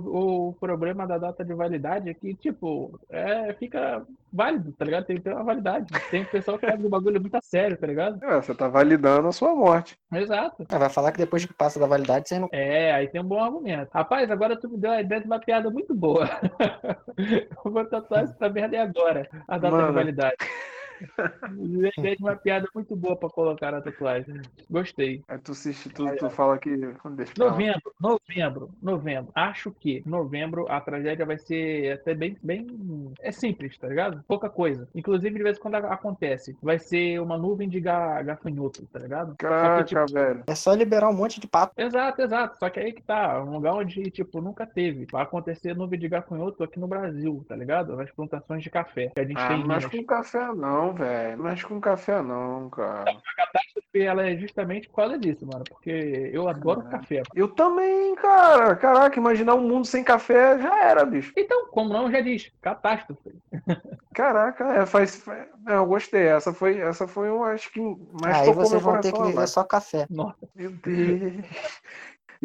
o problema da data de validade é que, tipo, é, fica válido, tá ligado? Tem que ter uma validade. Tem pessoal que leva o bagulho muito a sério, tá ligado? É, você tá validando a sua morte. Exato. Ah, vai falar que depois que passa da validade, você não. É, aí tem um bom argumento. Rapaz, agora tu me deu a ideia de uma piada muito boa. Vou tatuar essa merda aí agora, a data Mano. de validade. Me deu a ideia de uma piada muito boa pra colocar na tatuagem. Gostei. Aí tu, assiste, tu, tu fala que. Deixa pra lá. Novembro, novembro, novembro. Acho que novembro a tragédia vai ser até bem, bem. É simples, tá ligado? Pouca coisa. Inclusive, de vez em quando acontece. Vai ser uma nuvem de ga, gafanhoto, tá ligado? Só que, Caraca, tipo, velho. É só liberar um monte de papo. Exato, exato. Só que aí que tá. Um lugar onde, tipo, nunca teve. Vai acontecer nuvem de gafanhoto aqui no Brasil, tá ligado? Nas plantações de café que a gente Ah, tem em mas com café não, velho. Mas com café não, cara. E ela é justamente por causa disso, mano. Porque eu adoro Ah. café. Eu também, cara. Caraca, imaginar um mundo sem café já era, bicho. Então, como não já diz, catástrofe. Caraca, é, faz, é, eu gostei. Essa foi, essa foi, eu acho que mais Aí vocês vão ter que viver só café. Nossa. Meu Deus.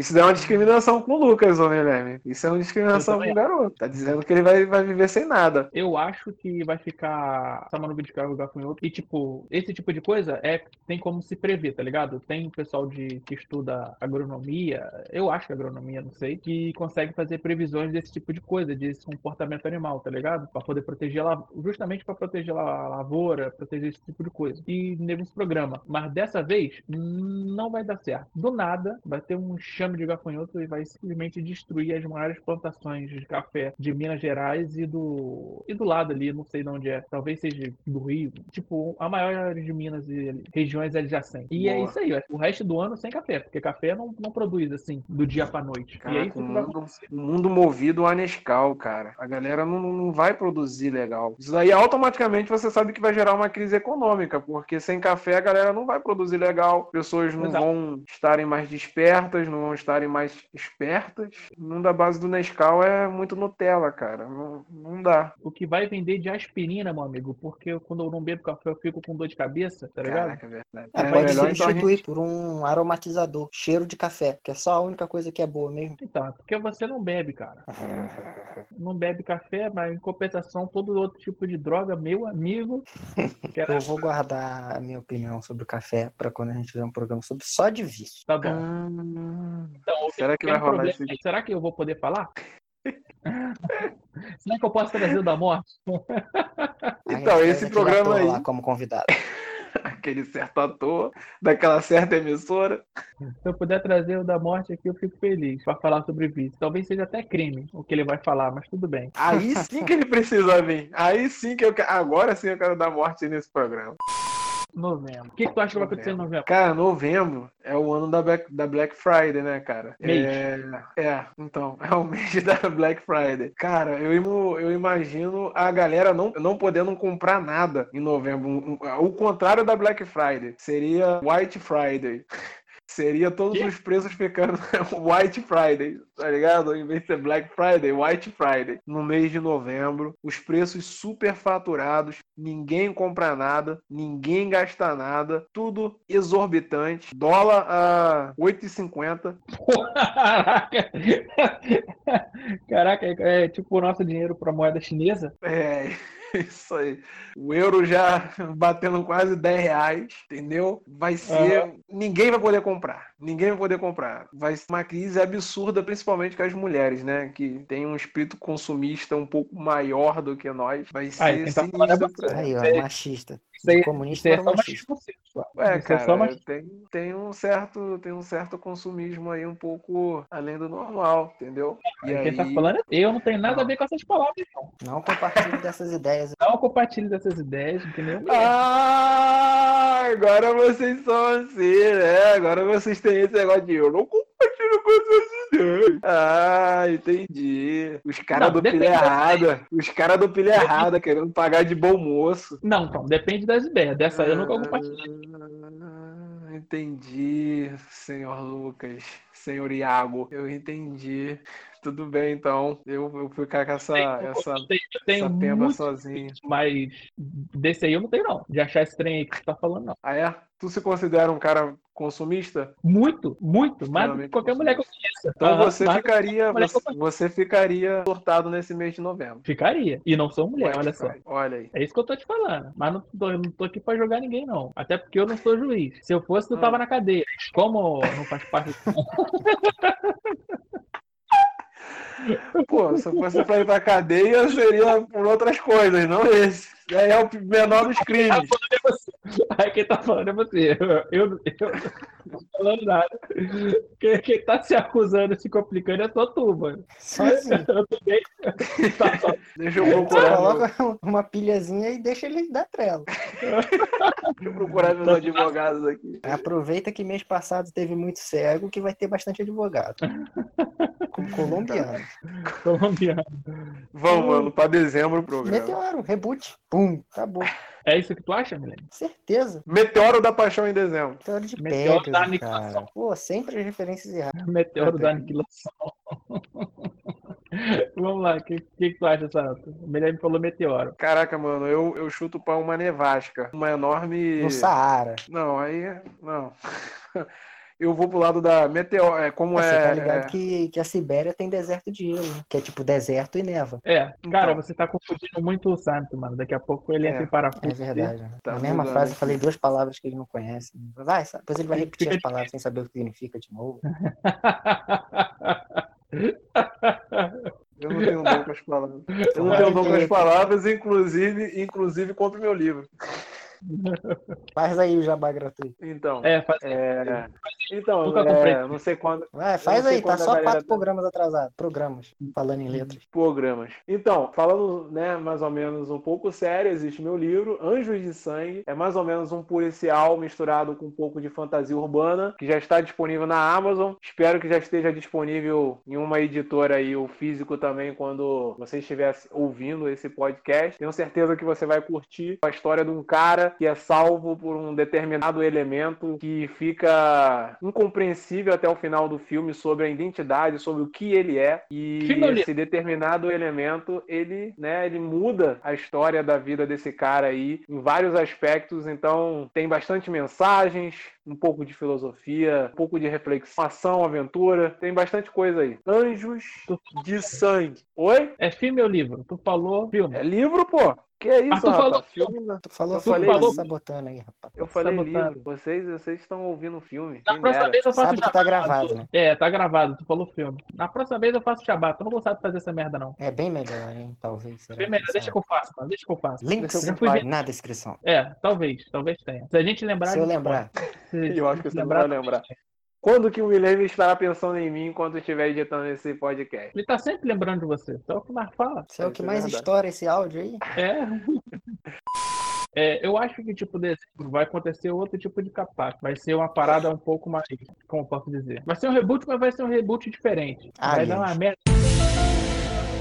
Isso é uma discriminação com o Lucas, ô Guilherme. Isso é uma discriminação com o garoto. Tá dizendo que ele vai, vai viver sem nada. Eu acho que vai ficar nuvem de carro gafanhoto. E, tipo, esse tipo de coisa é tem como se prever, tá ligado? Tem pessoal de, que estuda agronomia, eu acho que é agronomia, não sei, que consegue fazer previsões desse tipo de coisa, desse comportamento animal, tá ligado? Pra poder proteger lá, justamente pra proteger a lavoura, proteger esse tipo de coisa. E nesse programa. Mas dessa vez, não vai dar certo. Do nada, vai ter um chame de gafanhoto e vai simplesmente destruir as maiores plantações de café de Minas Gerais e do e do lado ali, não sei de onde é, talvez seja do Rio, tipo, a maior de Minas e regiões adjacentes. E é Boa. isso aí, o resto do ano sem café, porque café não, não produz assim, do dia pra noite. e é Caraca, isso o que mundo, acontecer. mundo movido a Nescau, cara. A galera não, não vai produzir legal. Isso daí automaticamente você sabe que vai gerar uma crise econômica, porque sem café a galera não vai produzir legal, pessoas não Exato. vão estarem mais despertas, não vão estarem mais espertas. Não da base do Nescau é muito Nutella, cara. Não, não dá. O que vai vender de aspirina, meu amigo, porque quando eu não bebo café eu fico com dor de cabeça, tá ligado? Caraca, é verdade. É, É pode melhor, ser então, substituir por um aromatizador, cheiro de café, que é só a única coisa que é boa mesmo. Então, é porque você não bebe, cara. Não bebe café, mas em compensação, todo outro tipo de droga, meu amigo. era- Eu vou guardar a minha opinião sobre o café pra quando a gente fizer um programa sobre só de vício. Tá bom. Ah, Então, será que vai rolar problema esse Será que eu vou poder falar? Será que eu posso trazer o da morte? Então, esse programa aí- lá como convidado. aquele certo ator daquela certa emissora. Se eu puder trazer o da morte aqui, eu fico feliz pra falar sobre vício. Talvez seja até crime o que ele vai falar, mas tudo bem. Aí sim que ele precisa vir. Aí sim que eu quero. Agora sim eu quero dar morte nesse programa. Novembro. O que, que tu acha que vai acontecer em novembro? Cara, novembro é o ano da Black, da Black Friday, né, cara? Mês. É, é, então, é o mês da Black Friday. Cara, eu, eu imagino a galera não, não podendo comprar nada em novembro. O contrário da Black Friday. Seria White Friday. Seria todos Quê? os preços ficando White Friday, tá ligado? Em vez de ser Black Friday, White Friday. No mês de novembro, os preços super faturados, ninguém compra nada, ninguém gasta nada, tudo exorbitante. Dólar a 8,50. Caraca! Caraca, é tipo o nosso dinheiro pra moeda chinesa. É, isso aí. O euro já batendo quase 10 reais, entendeu? Vai ser. Ninguém vai poder comprar. Ninguém vai poder comprar. Vai ser uma crise absurda, principalmente com as mulheres, né? Que tem um espírito consumista um pouco maior do que nós. Vai ser Aí, tá é sinistro. pra- Aí, ó, É. machista. Isso aí- Comunista Isso aí é para só machismo sexual. É, Isso é cara, só machismo. tem, tem um certo, tem um certo consumismo aí um pouco além do normal, entendeu? E Aí Quem tá falando é eu, não tenho nada Não. a ver com essas palavras, não. Não compartilhe dessas ideias. Não compartilhe dessas ideias, entendeu? Ah, agora vocês são assim, né? Agora vocês têm esse negócio de eu não compartilho com essas ideias. Ah, entendi. Os caras do pilha errada. Os caras do pilha errada querendo pagar de bom moço. Não, então, depende das ideias. Dessa aí eu nunca compartilhei. Ah, entendi, senhor Lucas, senhor Iago. Eu entendi. Tudo bem, então. Eu vou ficar com essa, essa, Eu tenho, eu tenho essa pemba sozinho. mas desse aí eu não tenho, não. De achar esse trem aí que você tá falando, não. Ah, é? Tu se considera um cara consumista? Muito, muito, mais do que qualquer mulher que eu conheça. Então você ficaria, eu você, você ficaria surtado nesse mês de novembro. Ficaria. E não sou mulher, olha só. Olha aí. É isso que eu tô te falando. Mas não tô, eu não tô aqui pra jogar ninguém, não. Até porque eu não sou juiz. Se eu fosse, tu Ah. tava na cadeia. Como não faz parte. Pô, se eu fosse pra ir pra cadeia, seria por outras coisas, não esse. Aí é o menor dos crimes. Aí quem tá falando é você. Eu, eu, eu não tô falando nada. Quem, quem tá se acusando, se complicando é só tu, mano. Sozinho. Eu também. Tá só- Deixa eu procurar. coloca uma pilhazinha e deixa ele dar trela. Deixa eu procurar meus advogados aqui. Aproveita que mês passado teve muito cego, que vai ter bastante advogado. Com colombiano. colombiano. Vamos, mano, pra dezembro o programa. Meteoro, reboot. Pum, acabou. É isso que tu acha, Milene? Certeza. Meteoro da Paixão em dezembro. Meteoro de Meteoro da Pegasus, aniquilação. cara. Pô, sempre as referências erradas. Meteoro da aniquilação. Vamos lá, o que, que, que tu acha, Santo? O Milene falou meteoro. Caraca, mano, eu, eu chuto pra uma nevasca. Uma enorme. No Saara. Não, aí. Não. Eu vou pro lado da meteoro. É, como Você é. tá ligado é- que, que a Sibéria tem deserto de gelo, né? Que é tipo deserto e neva. É, cara, Então. você tá confundindo muito o Santo, mano. Daqui a pouco ele É, entra em parafuso. É verdade. né? Tá Na mesma mudando frase eu falei duas palavras que ele não conhece. Vai, sabe? depois ele vai repetir as palavras sem saber o que significa de novo. Eu não tenho dom com as palavras. Eu não tenho dom com as palavras, inclusive, inclusive contra o meu livro. Faz aí o jabá gratuito. Então. É, faz... É... Então, Nunca é, comprei. não sei quando. Vai, faz aí, tá só quatro tá- programas atrasados. Programas, falando em letras. programas. Então, falando, né, mais ou menos um pouco sério, existe meu livro, Anjos de Sangue. É mais ou menos um policial misturado com um pouco de fantasia urbana, que já está disponível na Amazon. Espero que já esteja disponível em uma editora aí, o físico também, quando você estiver ouvindo esse podcast. Tenho certeza que você vai curtir a história de um cara que é salvo por um determinado elemento que fica incompreensível até o final do filme sobre a identidade, sobre o que ele é. E esse determinado elemento, ele, né, ele muda a história da vida desse cara aí em vários aspectos. Então, tem bastante mensagens, um pouco de filosofia, um pouco de reflexão, ação, aventura. Tem bastante coisa aí. Anjos de sangue. Oi? É filme ou livro? Tu falou filme. É livro, pô. Que é isso, Ah, tu rapaz? falou- Filme. Tu falou, Eu tu falei- falou sabotando aí, rapaz. Eu falei Sabotando. livro. Vocês, vocês estão ouvindo o filme. Na próxima vez eu faço Sabe que tá gravado, né? É, tá gravado, tu falou filme. Na próxima vez eu faço jabá, tu não gostar de fazer essa merda, não. É bem melhor, hein? Talvez. será? Bem melhor, deixa que eu faço, mano, deixa que eu faço. Links Deixa eu fugir. na descrição. É, talvez, talvez tenha. Se a gente lembrar. Se eu lembrar. Se- Eu acho que você não lembrar, vai lembrar. Quando que o Guilherme estará pensando em mim enquanto estiver editando esse podcast? Ele tá sempre lembrando de você. Então é o que mais fala. Isso é o que é mais estoura esse áudio aí. É. É, eu acho que, tipo, dezembro vai acontecer outro tipo de capaz. Vai ser uma parada um pouco mais. Como eu posso dizer? Vai ser um reboot, mas vai ser um reboot diferente. Vai dar uma merda.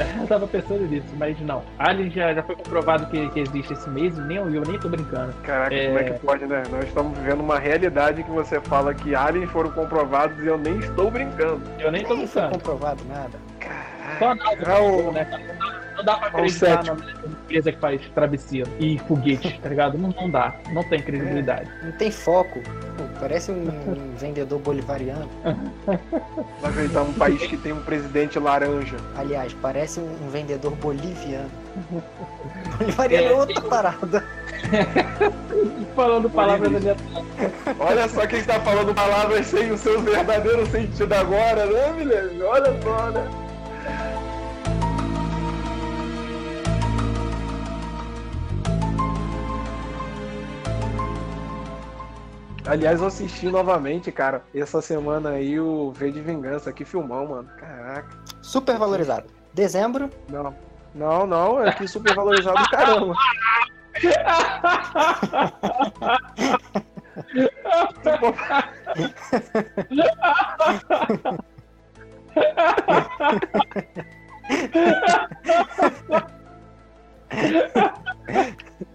Eu tava pensando nisso, mas não. Alien já, já foi comprovado que, que existe esse mês e nem eu, nem tô brincando. Caraca, É. como é que pode, né? Nós estamos vivendo uma realidade que você fala que aliens foram comprovados e eu nem estou brincando. Eu nem tô Nem foi brincando. comprovado nada. Só nada, É o- né, cara? Não dá- pra É acreditar na empresa que faz travesseiro e foguete, tá ligado? Não, não dá. Não tem credibilidade. Não tem foco. Pô, parece um, um vendedor bolivariano. Vai acreditar num país que tem um presidente laranja. Aliás, parece um, um vendedor boliviano. Bolivariano é outra parada. Falando palavras aleatórias. Olha só quem está falando palavras sem o seu verdadeiro sentido agora, né, Guilherme? Olha só, né? Aliás, eu assisti novamente, cara, essa semana aí o V de Vingança. Que filmão, mano. Caraca. Super valorizado. Dezembro, Não. Não, não, é que super valorizado caramba.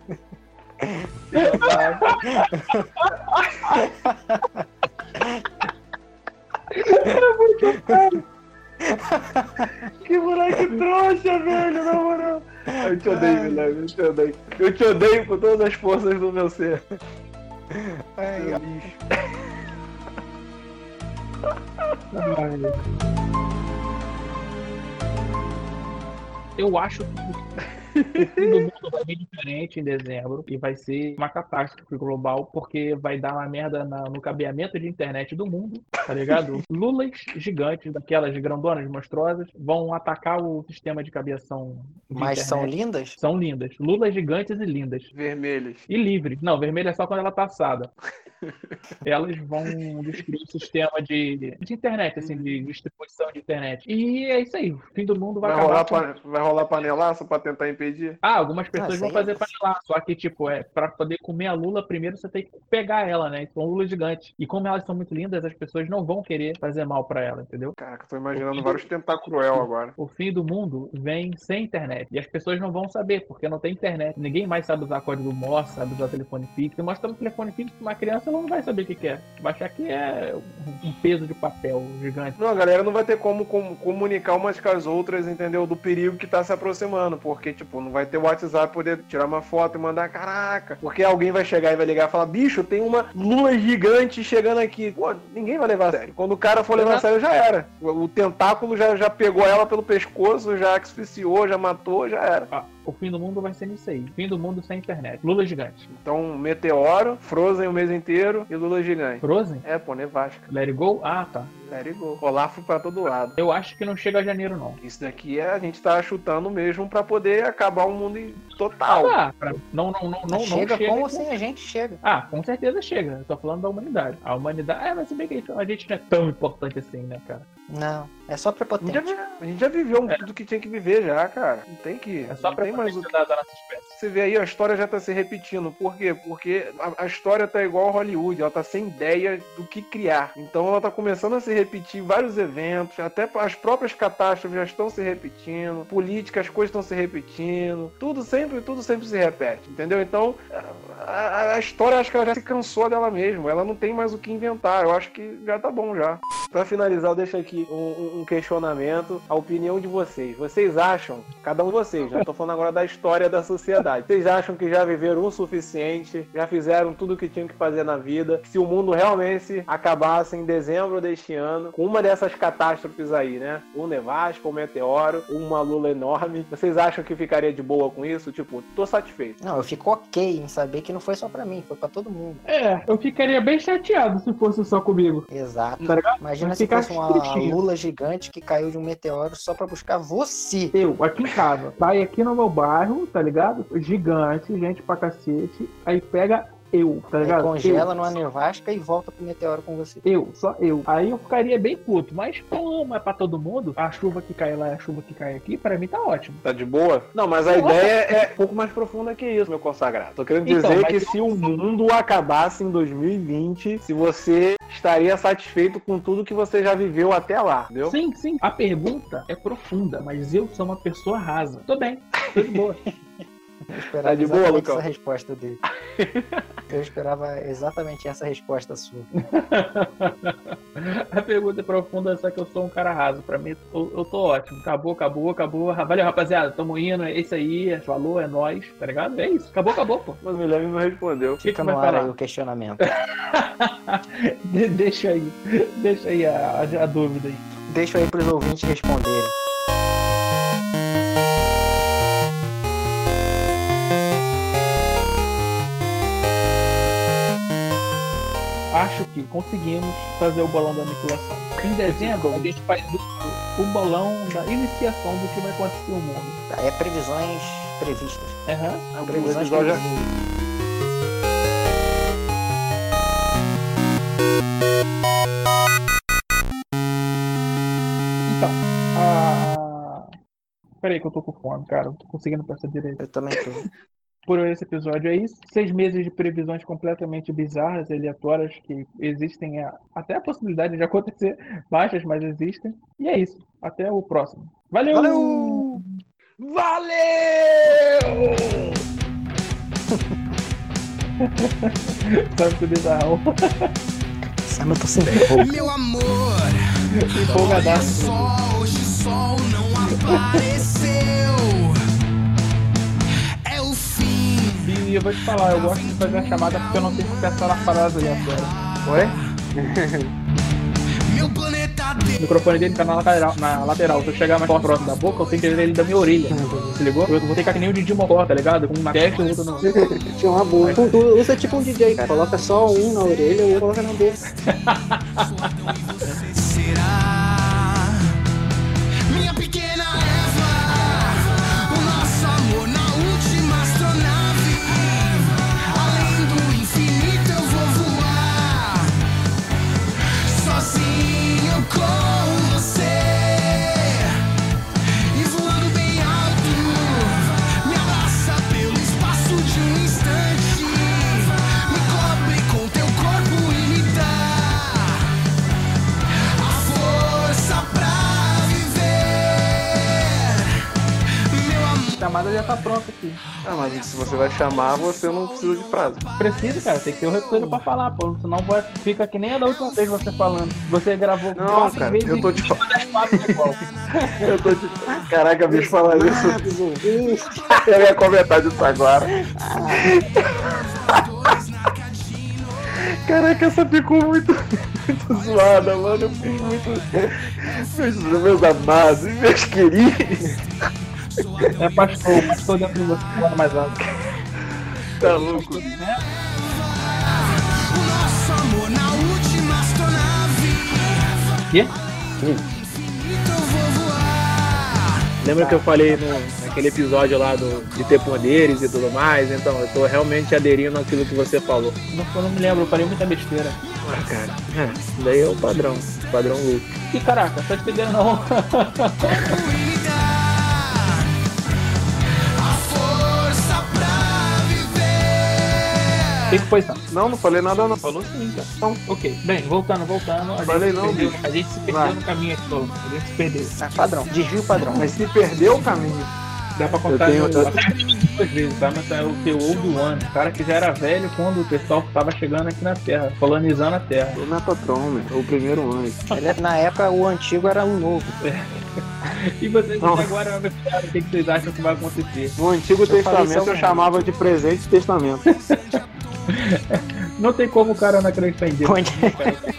Que moleque trouxa, velho, na moral. Eu te odeio, Guilherme, eu te odeio. Eu te odeio com todas as forças do meu ser. Ai, Seu lixo. Eu acho que o fim do mundo vai vir diferente em dezembro e vai ser uma catástrofe global, porque vai dar uma merda na- no cabeamento de internet do mundo, tá ligado? Lulas gigantes, daquelas grandonas monstruosas, vão atacar o sistema de cabeação de mas são internet. lindas? São lindas. Lulas gigantes e lindas. Vermelhas. E livre. Não, vermelho é só quando ela tá assada. Elas vão destruir o sistema de, de internet, assim, de distribuição de internet. E é isso aí. O fim do mundo vai, Vai acabar. rolar, com- pa- vai rolar panelaço pra tentar impedir? Ah, algumas pessoas isso vão aí fazer é-. Só que, tipo, é, pra poder comer a lula, primeiro você tem que pegar ela, né? São lulas gigantes. E como elas são muito lindas, as pessoas não vão querer fazer mal pra ela, entendeu? Caraca, tô imaginando vários tentacruel agora. O fim do mundo vem sem internet. E as pessoas não vão saber, porque não tem internet. Ninguém mais sabe usar código Morse, sabe usar telefone fixo. Se mostrar um telefone fixo pra uma criança, ela não vai saber o que, que é. Vai achar que é um peso de papel gigante. Não, a galera não vai ter como, como comunicar umas com as outras, entendeu? Do perigo que tá se aproximando. Porque, tipo, não vai ter o WhatsApp poder tirar uma foto e mandar, caraca. Porque alguém vai chegar e vai ligar e falar, bicho, tem uma lua gigante chegando aqui. Pô, ninguém vai levar a sério. Quando o cara for levar a sério, já era. O, o tentáculo já, já pegou ela pelo pescoço, já asfixiou, já matou, já era. Ah, o fim do mundo vai ser nisso aí. Fim do mundo sem internet. Lula gigante. Então, Meteoro, Frozen o mês inteiro e Lula gigante. Frozen? É, pô, nevasca. Let it go? Ah, tá. Let it go. Olafo pra todo lado. Eu acho que não chega a janeiro, não. Isso daqui é, a gente tá chutando mesmo pra poder acabar o mundo em- total. Ah, pra- não, não, não, não, chega, não chega. como assim a gente chega? Ah, com certeza chega. Eu tô falando da humanidade. A humanidade. É, mas se bem que a gente não é tão importante assim, né, cara? Não, é só A gente, prepotente. já, a gente já viveu tudo que tinha que viver já, cara. Não tem que. É só não pra tem mais o que. da, da nossa espécie. Você vê aí, a história já tá se repetindo. Por quê? Porque a, a história tá igual a Hollywood, ela tá sem ideia do que criar. Então ela tá começando a se repetir vários eventos, até as próprias catástrofes já estão se repetindo, políticas, as coisas estão se repetindo, tudo sempre, tudo sempre se repete, entendeu? Então a, a- história, acho que ela já se cansou dela mesma. Ela não tem mais o que inventar. Eu acho que já tá bom já. Pra finalizar, eu deixo aqui um- um questionamento. A opinião de vocês. Vocês acham, cada um de vocês, já tô falando agora da história da sociedade. Vocês acham que já viveram o suficiente? Já fizeram tudo o que tinham que fazer na vida? Se o mundo realmente acabasse em dezembro deste ano, com uma dessas catástrofes aí, né? Um nevasca, um meteoro, uma lula enorme. Vocês acham que ficaria de boa com isso? Tipo, tô satisfeito. Não, eu fico ok em saber que não foi só pra mim, foi pra todo mundo. É, eu ficaria bem chateado se fosse só comigo. Exato. Tá? Imagina Vai se fosse uma tristinho. lula gigante que caiu de um meteoro só pra buscar você. Eu, aqui em casa, sai aqui no meu bairro, tá ligado? Gigante, gente pra cacete. Aí pega eu, tá Aí ligado? congela eu. numa nevasca e volta pro meteoro com você. Eu, só eu. Aí eu ficaria bem puto. Mas como é pra todo mundo, a chuva que cai lá é a chuva que cai aqui, pra mim tá ótimo. Tá de boa? Não, mas a ideia é um pouco mais profunda que isso, meu consagrado. Tô querendo Então, dizer mas que se o mundo acabasse em 2020, se você estaria satisfeito com tudo que você já viveu até lá, entendeu? Sim, sim. A pergunta é profunda, mas eu sou uma pessoa rasa. Tô bem, tô de boa. Eu esperava Tá de boa, exatamente Lucão? essa resposta dele. Eu esperava exatamente essa resposta sua. A pergunta é profunda, só que eu sou um cara raso. Pra mim, eu, eu tô ótimo. Acabou, acabou, acabou. Valeu, rapaziada. Tamo indo. É isso aí. Falou, é nóis. Tá ligado? É isso. Acabou, acabou, pô. Mas o Guilherme não respondeu. Que, que Fica vai no ar aí o questionamento. De- deixa aí. Deixa aí a, a- a dúvida aí. Deixa aí pros ouvintes responderem. Acho que conseguimos fazer o bolão da aniquilação. Em dezembro, a gente faz o, o bolão da iniciação do que vai acontecer no mundo. Tá, é previsões previstas. Aham. O Previsões previsíveis. Então, a. Peraí que eu tô com fome, cara. Não tô conseguindo passar direito. Eu também tô. Por esse episódio é isso. Seis meses de previsões completamente bizarras e aleatórias que existem a- até a possibilidade de acontecer. Baixas, mas existem. E é isso. Até o próximo. Valeu! Valeu! Valeu! Sabe que bizarro. Sam, eu tô sem roupa. Meu amor, Empolgadaço. só hoje o sol não apareceu. E eu vou te falar, eu gosto de fazer a chamada porque eu não tenho que pensar nas paradas aleatórias. Oi? Meu planeta O microfone dele tá na lateral, na lateral. Se eu chegar mais próximo da boca, eu tenho que ver ele da minha orelha. Se ligou? Eu vou ter que ficar que nem o Didi Mocó, tá ligado? Com uma testa e outra não. Tinha uma boa. Tu usa tipo um DJ, cara. Coloca só um na orelha e o outro coloca na boca. pronta aqui. Ah, mas se você vai chamar, você não precisa de frase. Precisa, cara, tem que ter o retorno pra falar, pô. Senão vai, fica que nem a da última vez você falando. Você gravou Não, quatro cara, vezes eu tô te igual. Eu tô de. Caraca, bicho, falar isso. Eu ia comentar disso agora. Caraca, essa ficou muito, muito zoada, mano. Eu fiquei muito. Meus, meus amados, meus queridos. É pastor, o pastor dentro de você fala mais alto. Tá louco. Quê? Voar. Lembra que eu falei no, naquele episódio lá do, de ter poderes e tudo mais? Então, eu tô realmente aderindo àquilo que você falou. Não, eu não me lembro, eu falei muita besteira. Ah, cara, é, daí é o padrão, o padrão Luke. Ih, caraca, tá despedindo não. que que foi? Não, não falei nada, não. Falou sim, cara. Então, ok. Bem, voltando, voltando. A Falei gente, não, se perdeu, bicho. a gente se perdeu Vai. no caminho aqui todo. A gente se perdeu. Ah, padrão. Desvio padrão. Mas se perdeu o caminho. Dá pra contar tenho- no- eu- duas vezes, tá? Mas é o The Old One, o cara que já era velho quando o pessoal tava chegando aqui na Terra, colonizando a Terra. O Metatron, meu, o primeiro anjo. Ele, é- na época, o antigo era o novo. E vocês Não. agora o que vocês acham que vai acontecer? No Antigo falei Testamento isso eu chamava de presente testamento. Não tem como o cara não acreditar em Deus. Onde-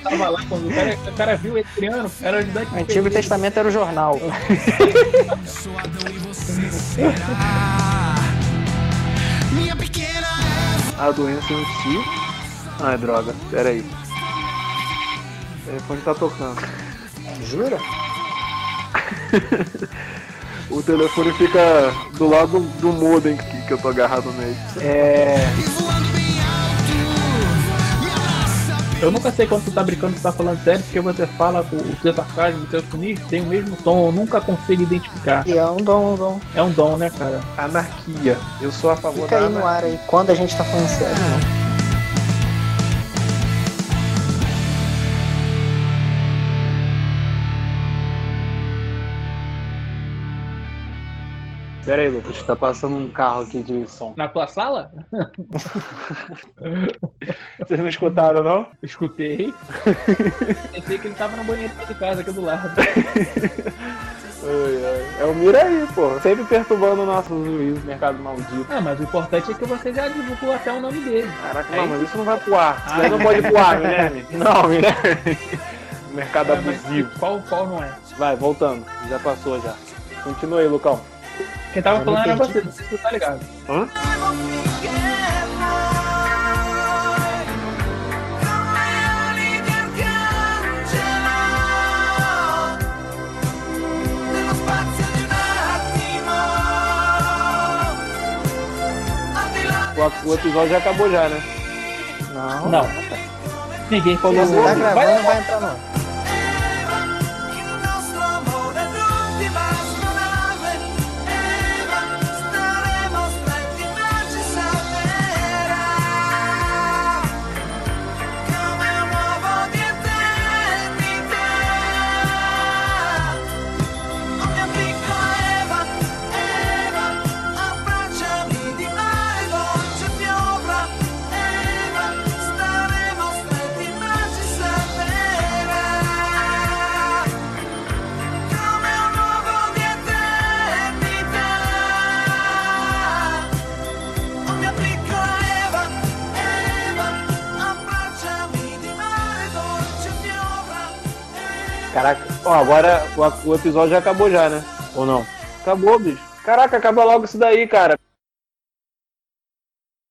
Cara, lá quando o cara, o cara viu esse criando, era ajudante O Antigo Testamento era o jornal. A doença em si. Ai, droga, pera aí. O telefone tá tocando. Jura? O telefone fica do lado do modem que, que eu tô agarrado nele. É. Eu nunca sei quando tu tá brincando, tu tá falando sério, porque você fala com o seu sarcasmo, o seu sinistro, tem o mesmo tom, eu nunca consigo identificar. E é um dom, um dom. É um dom, né, cara? Anarquia. Eu sou a favor Fica da aí no ar aí. Quando a gente tá falando sério, não. Pera aí, Lucas, tá passando um carro aqui de som. Na tua sala? Vocês não escutaram, não? Escutei. Pensei que ele tava no banheiro de casa aqui do lado. É o Miraí, pô. Sempre perturbando o nosso juiz, mercado maldito. Ah, mas o importante é que você já divulgou até o nome dele. Caraca, É não, isso? mas isso não vai pro ar. Isso Ah, não é. pode ir pro ar, Guilherme. Não, Guilherme. Mercado É, abusivo. qual, qual não é? Vai, voltando. Já passou já. Continua aí, Lucão. Quem tava Eu falando era você, não sei se tu tá ligado. Hã? O, o episódio já acabou já, né? Não. Não. Ninguém Se falou. você tá Vai- gravando, vai entrar no Caraca, ó, agora o, o episódio já acabou já, né? Ou não? Acabou, bicho. Caraca, acaba logo isso daí, cara.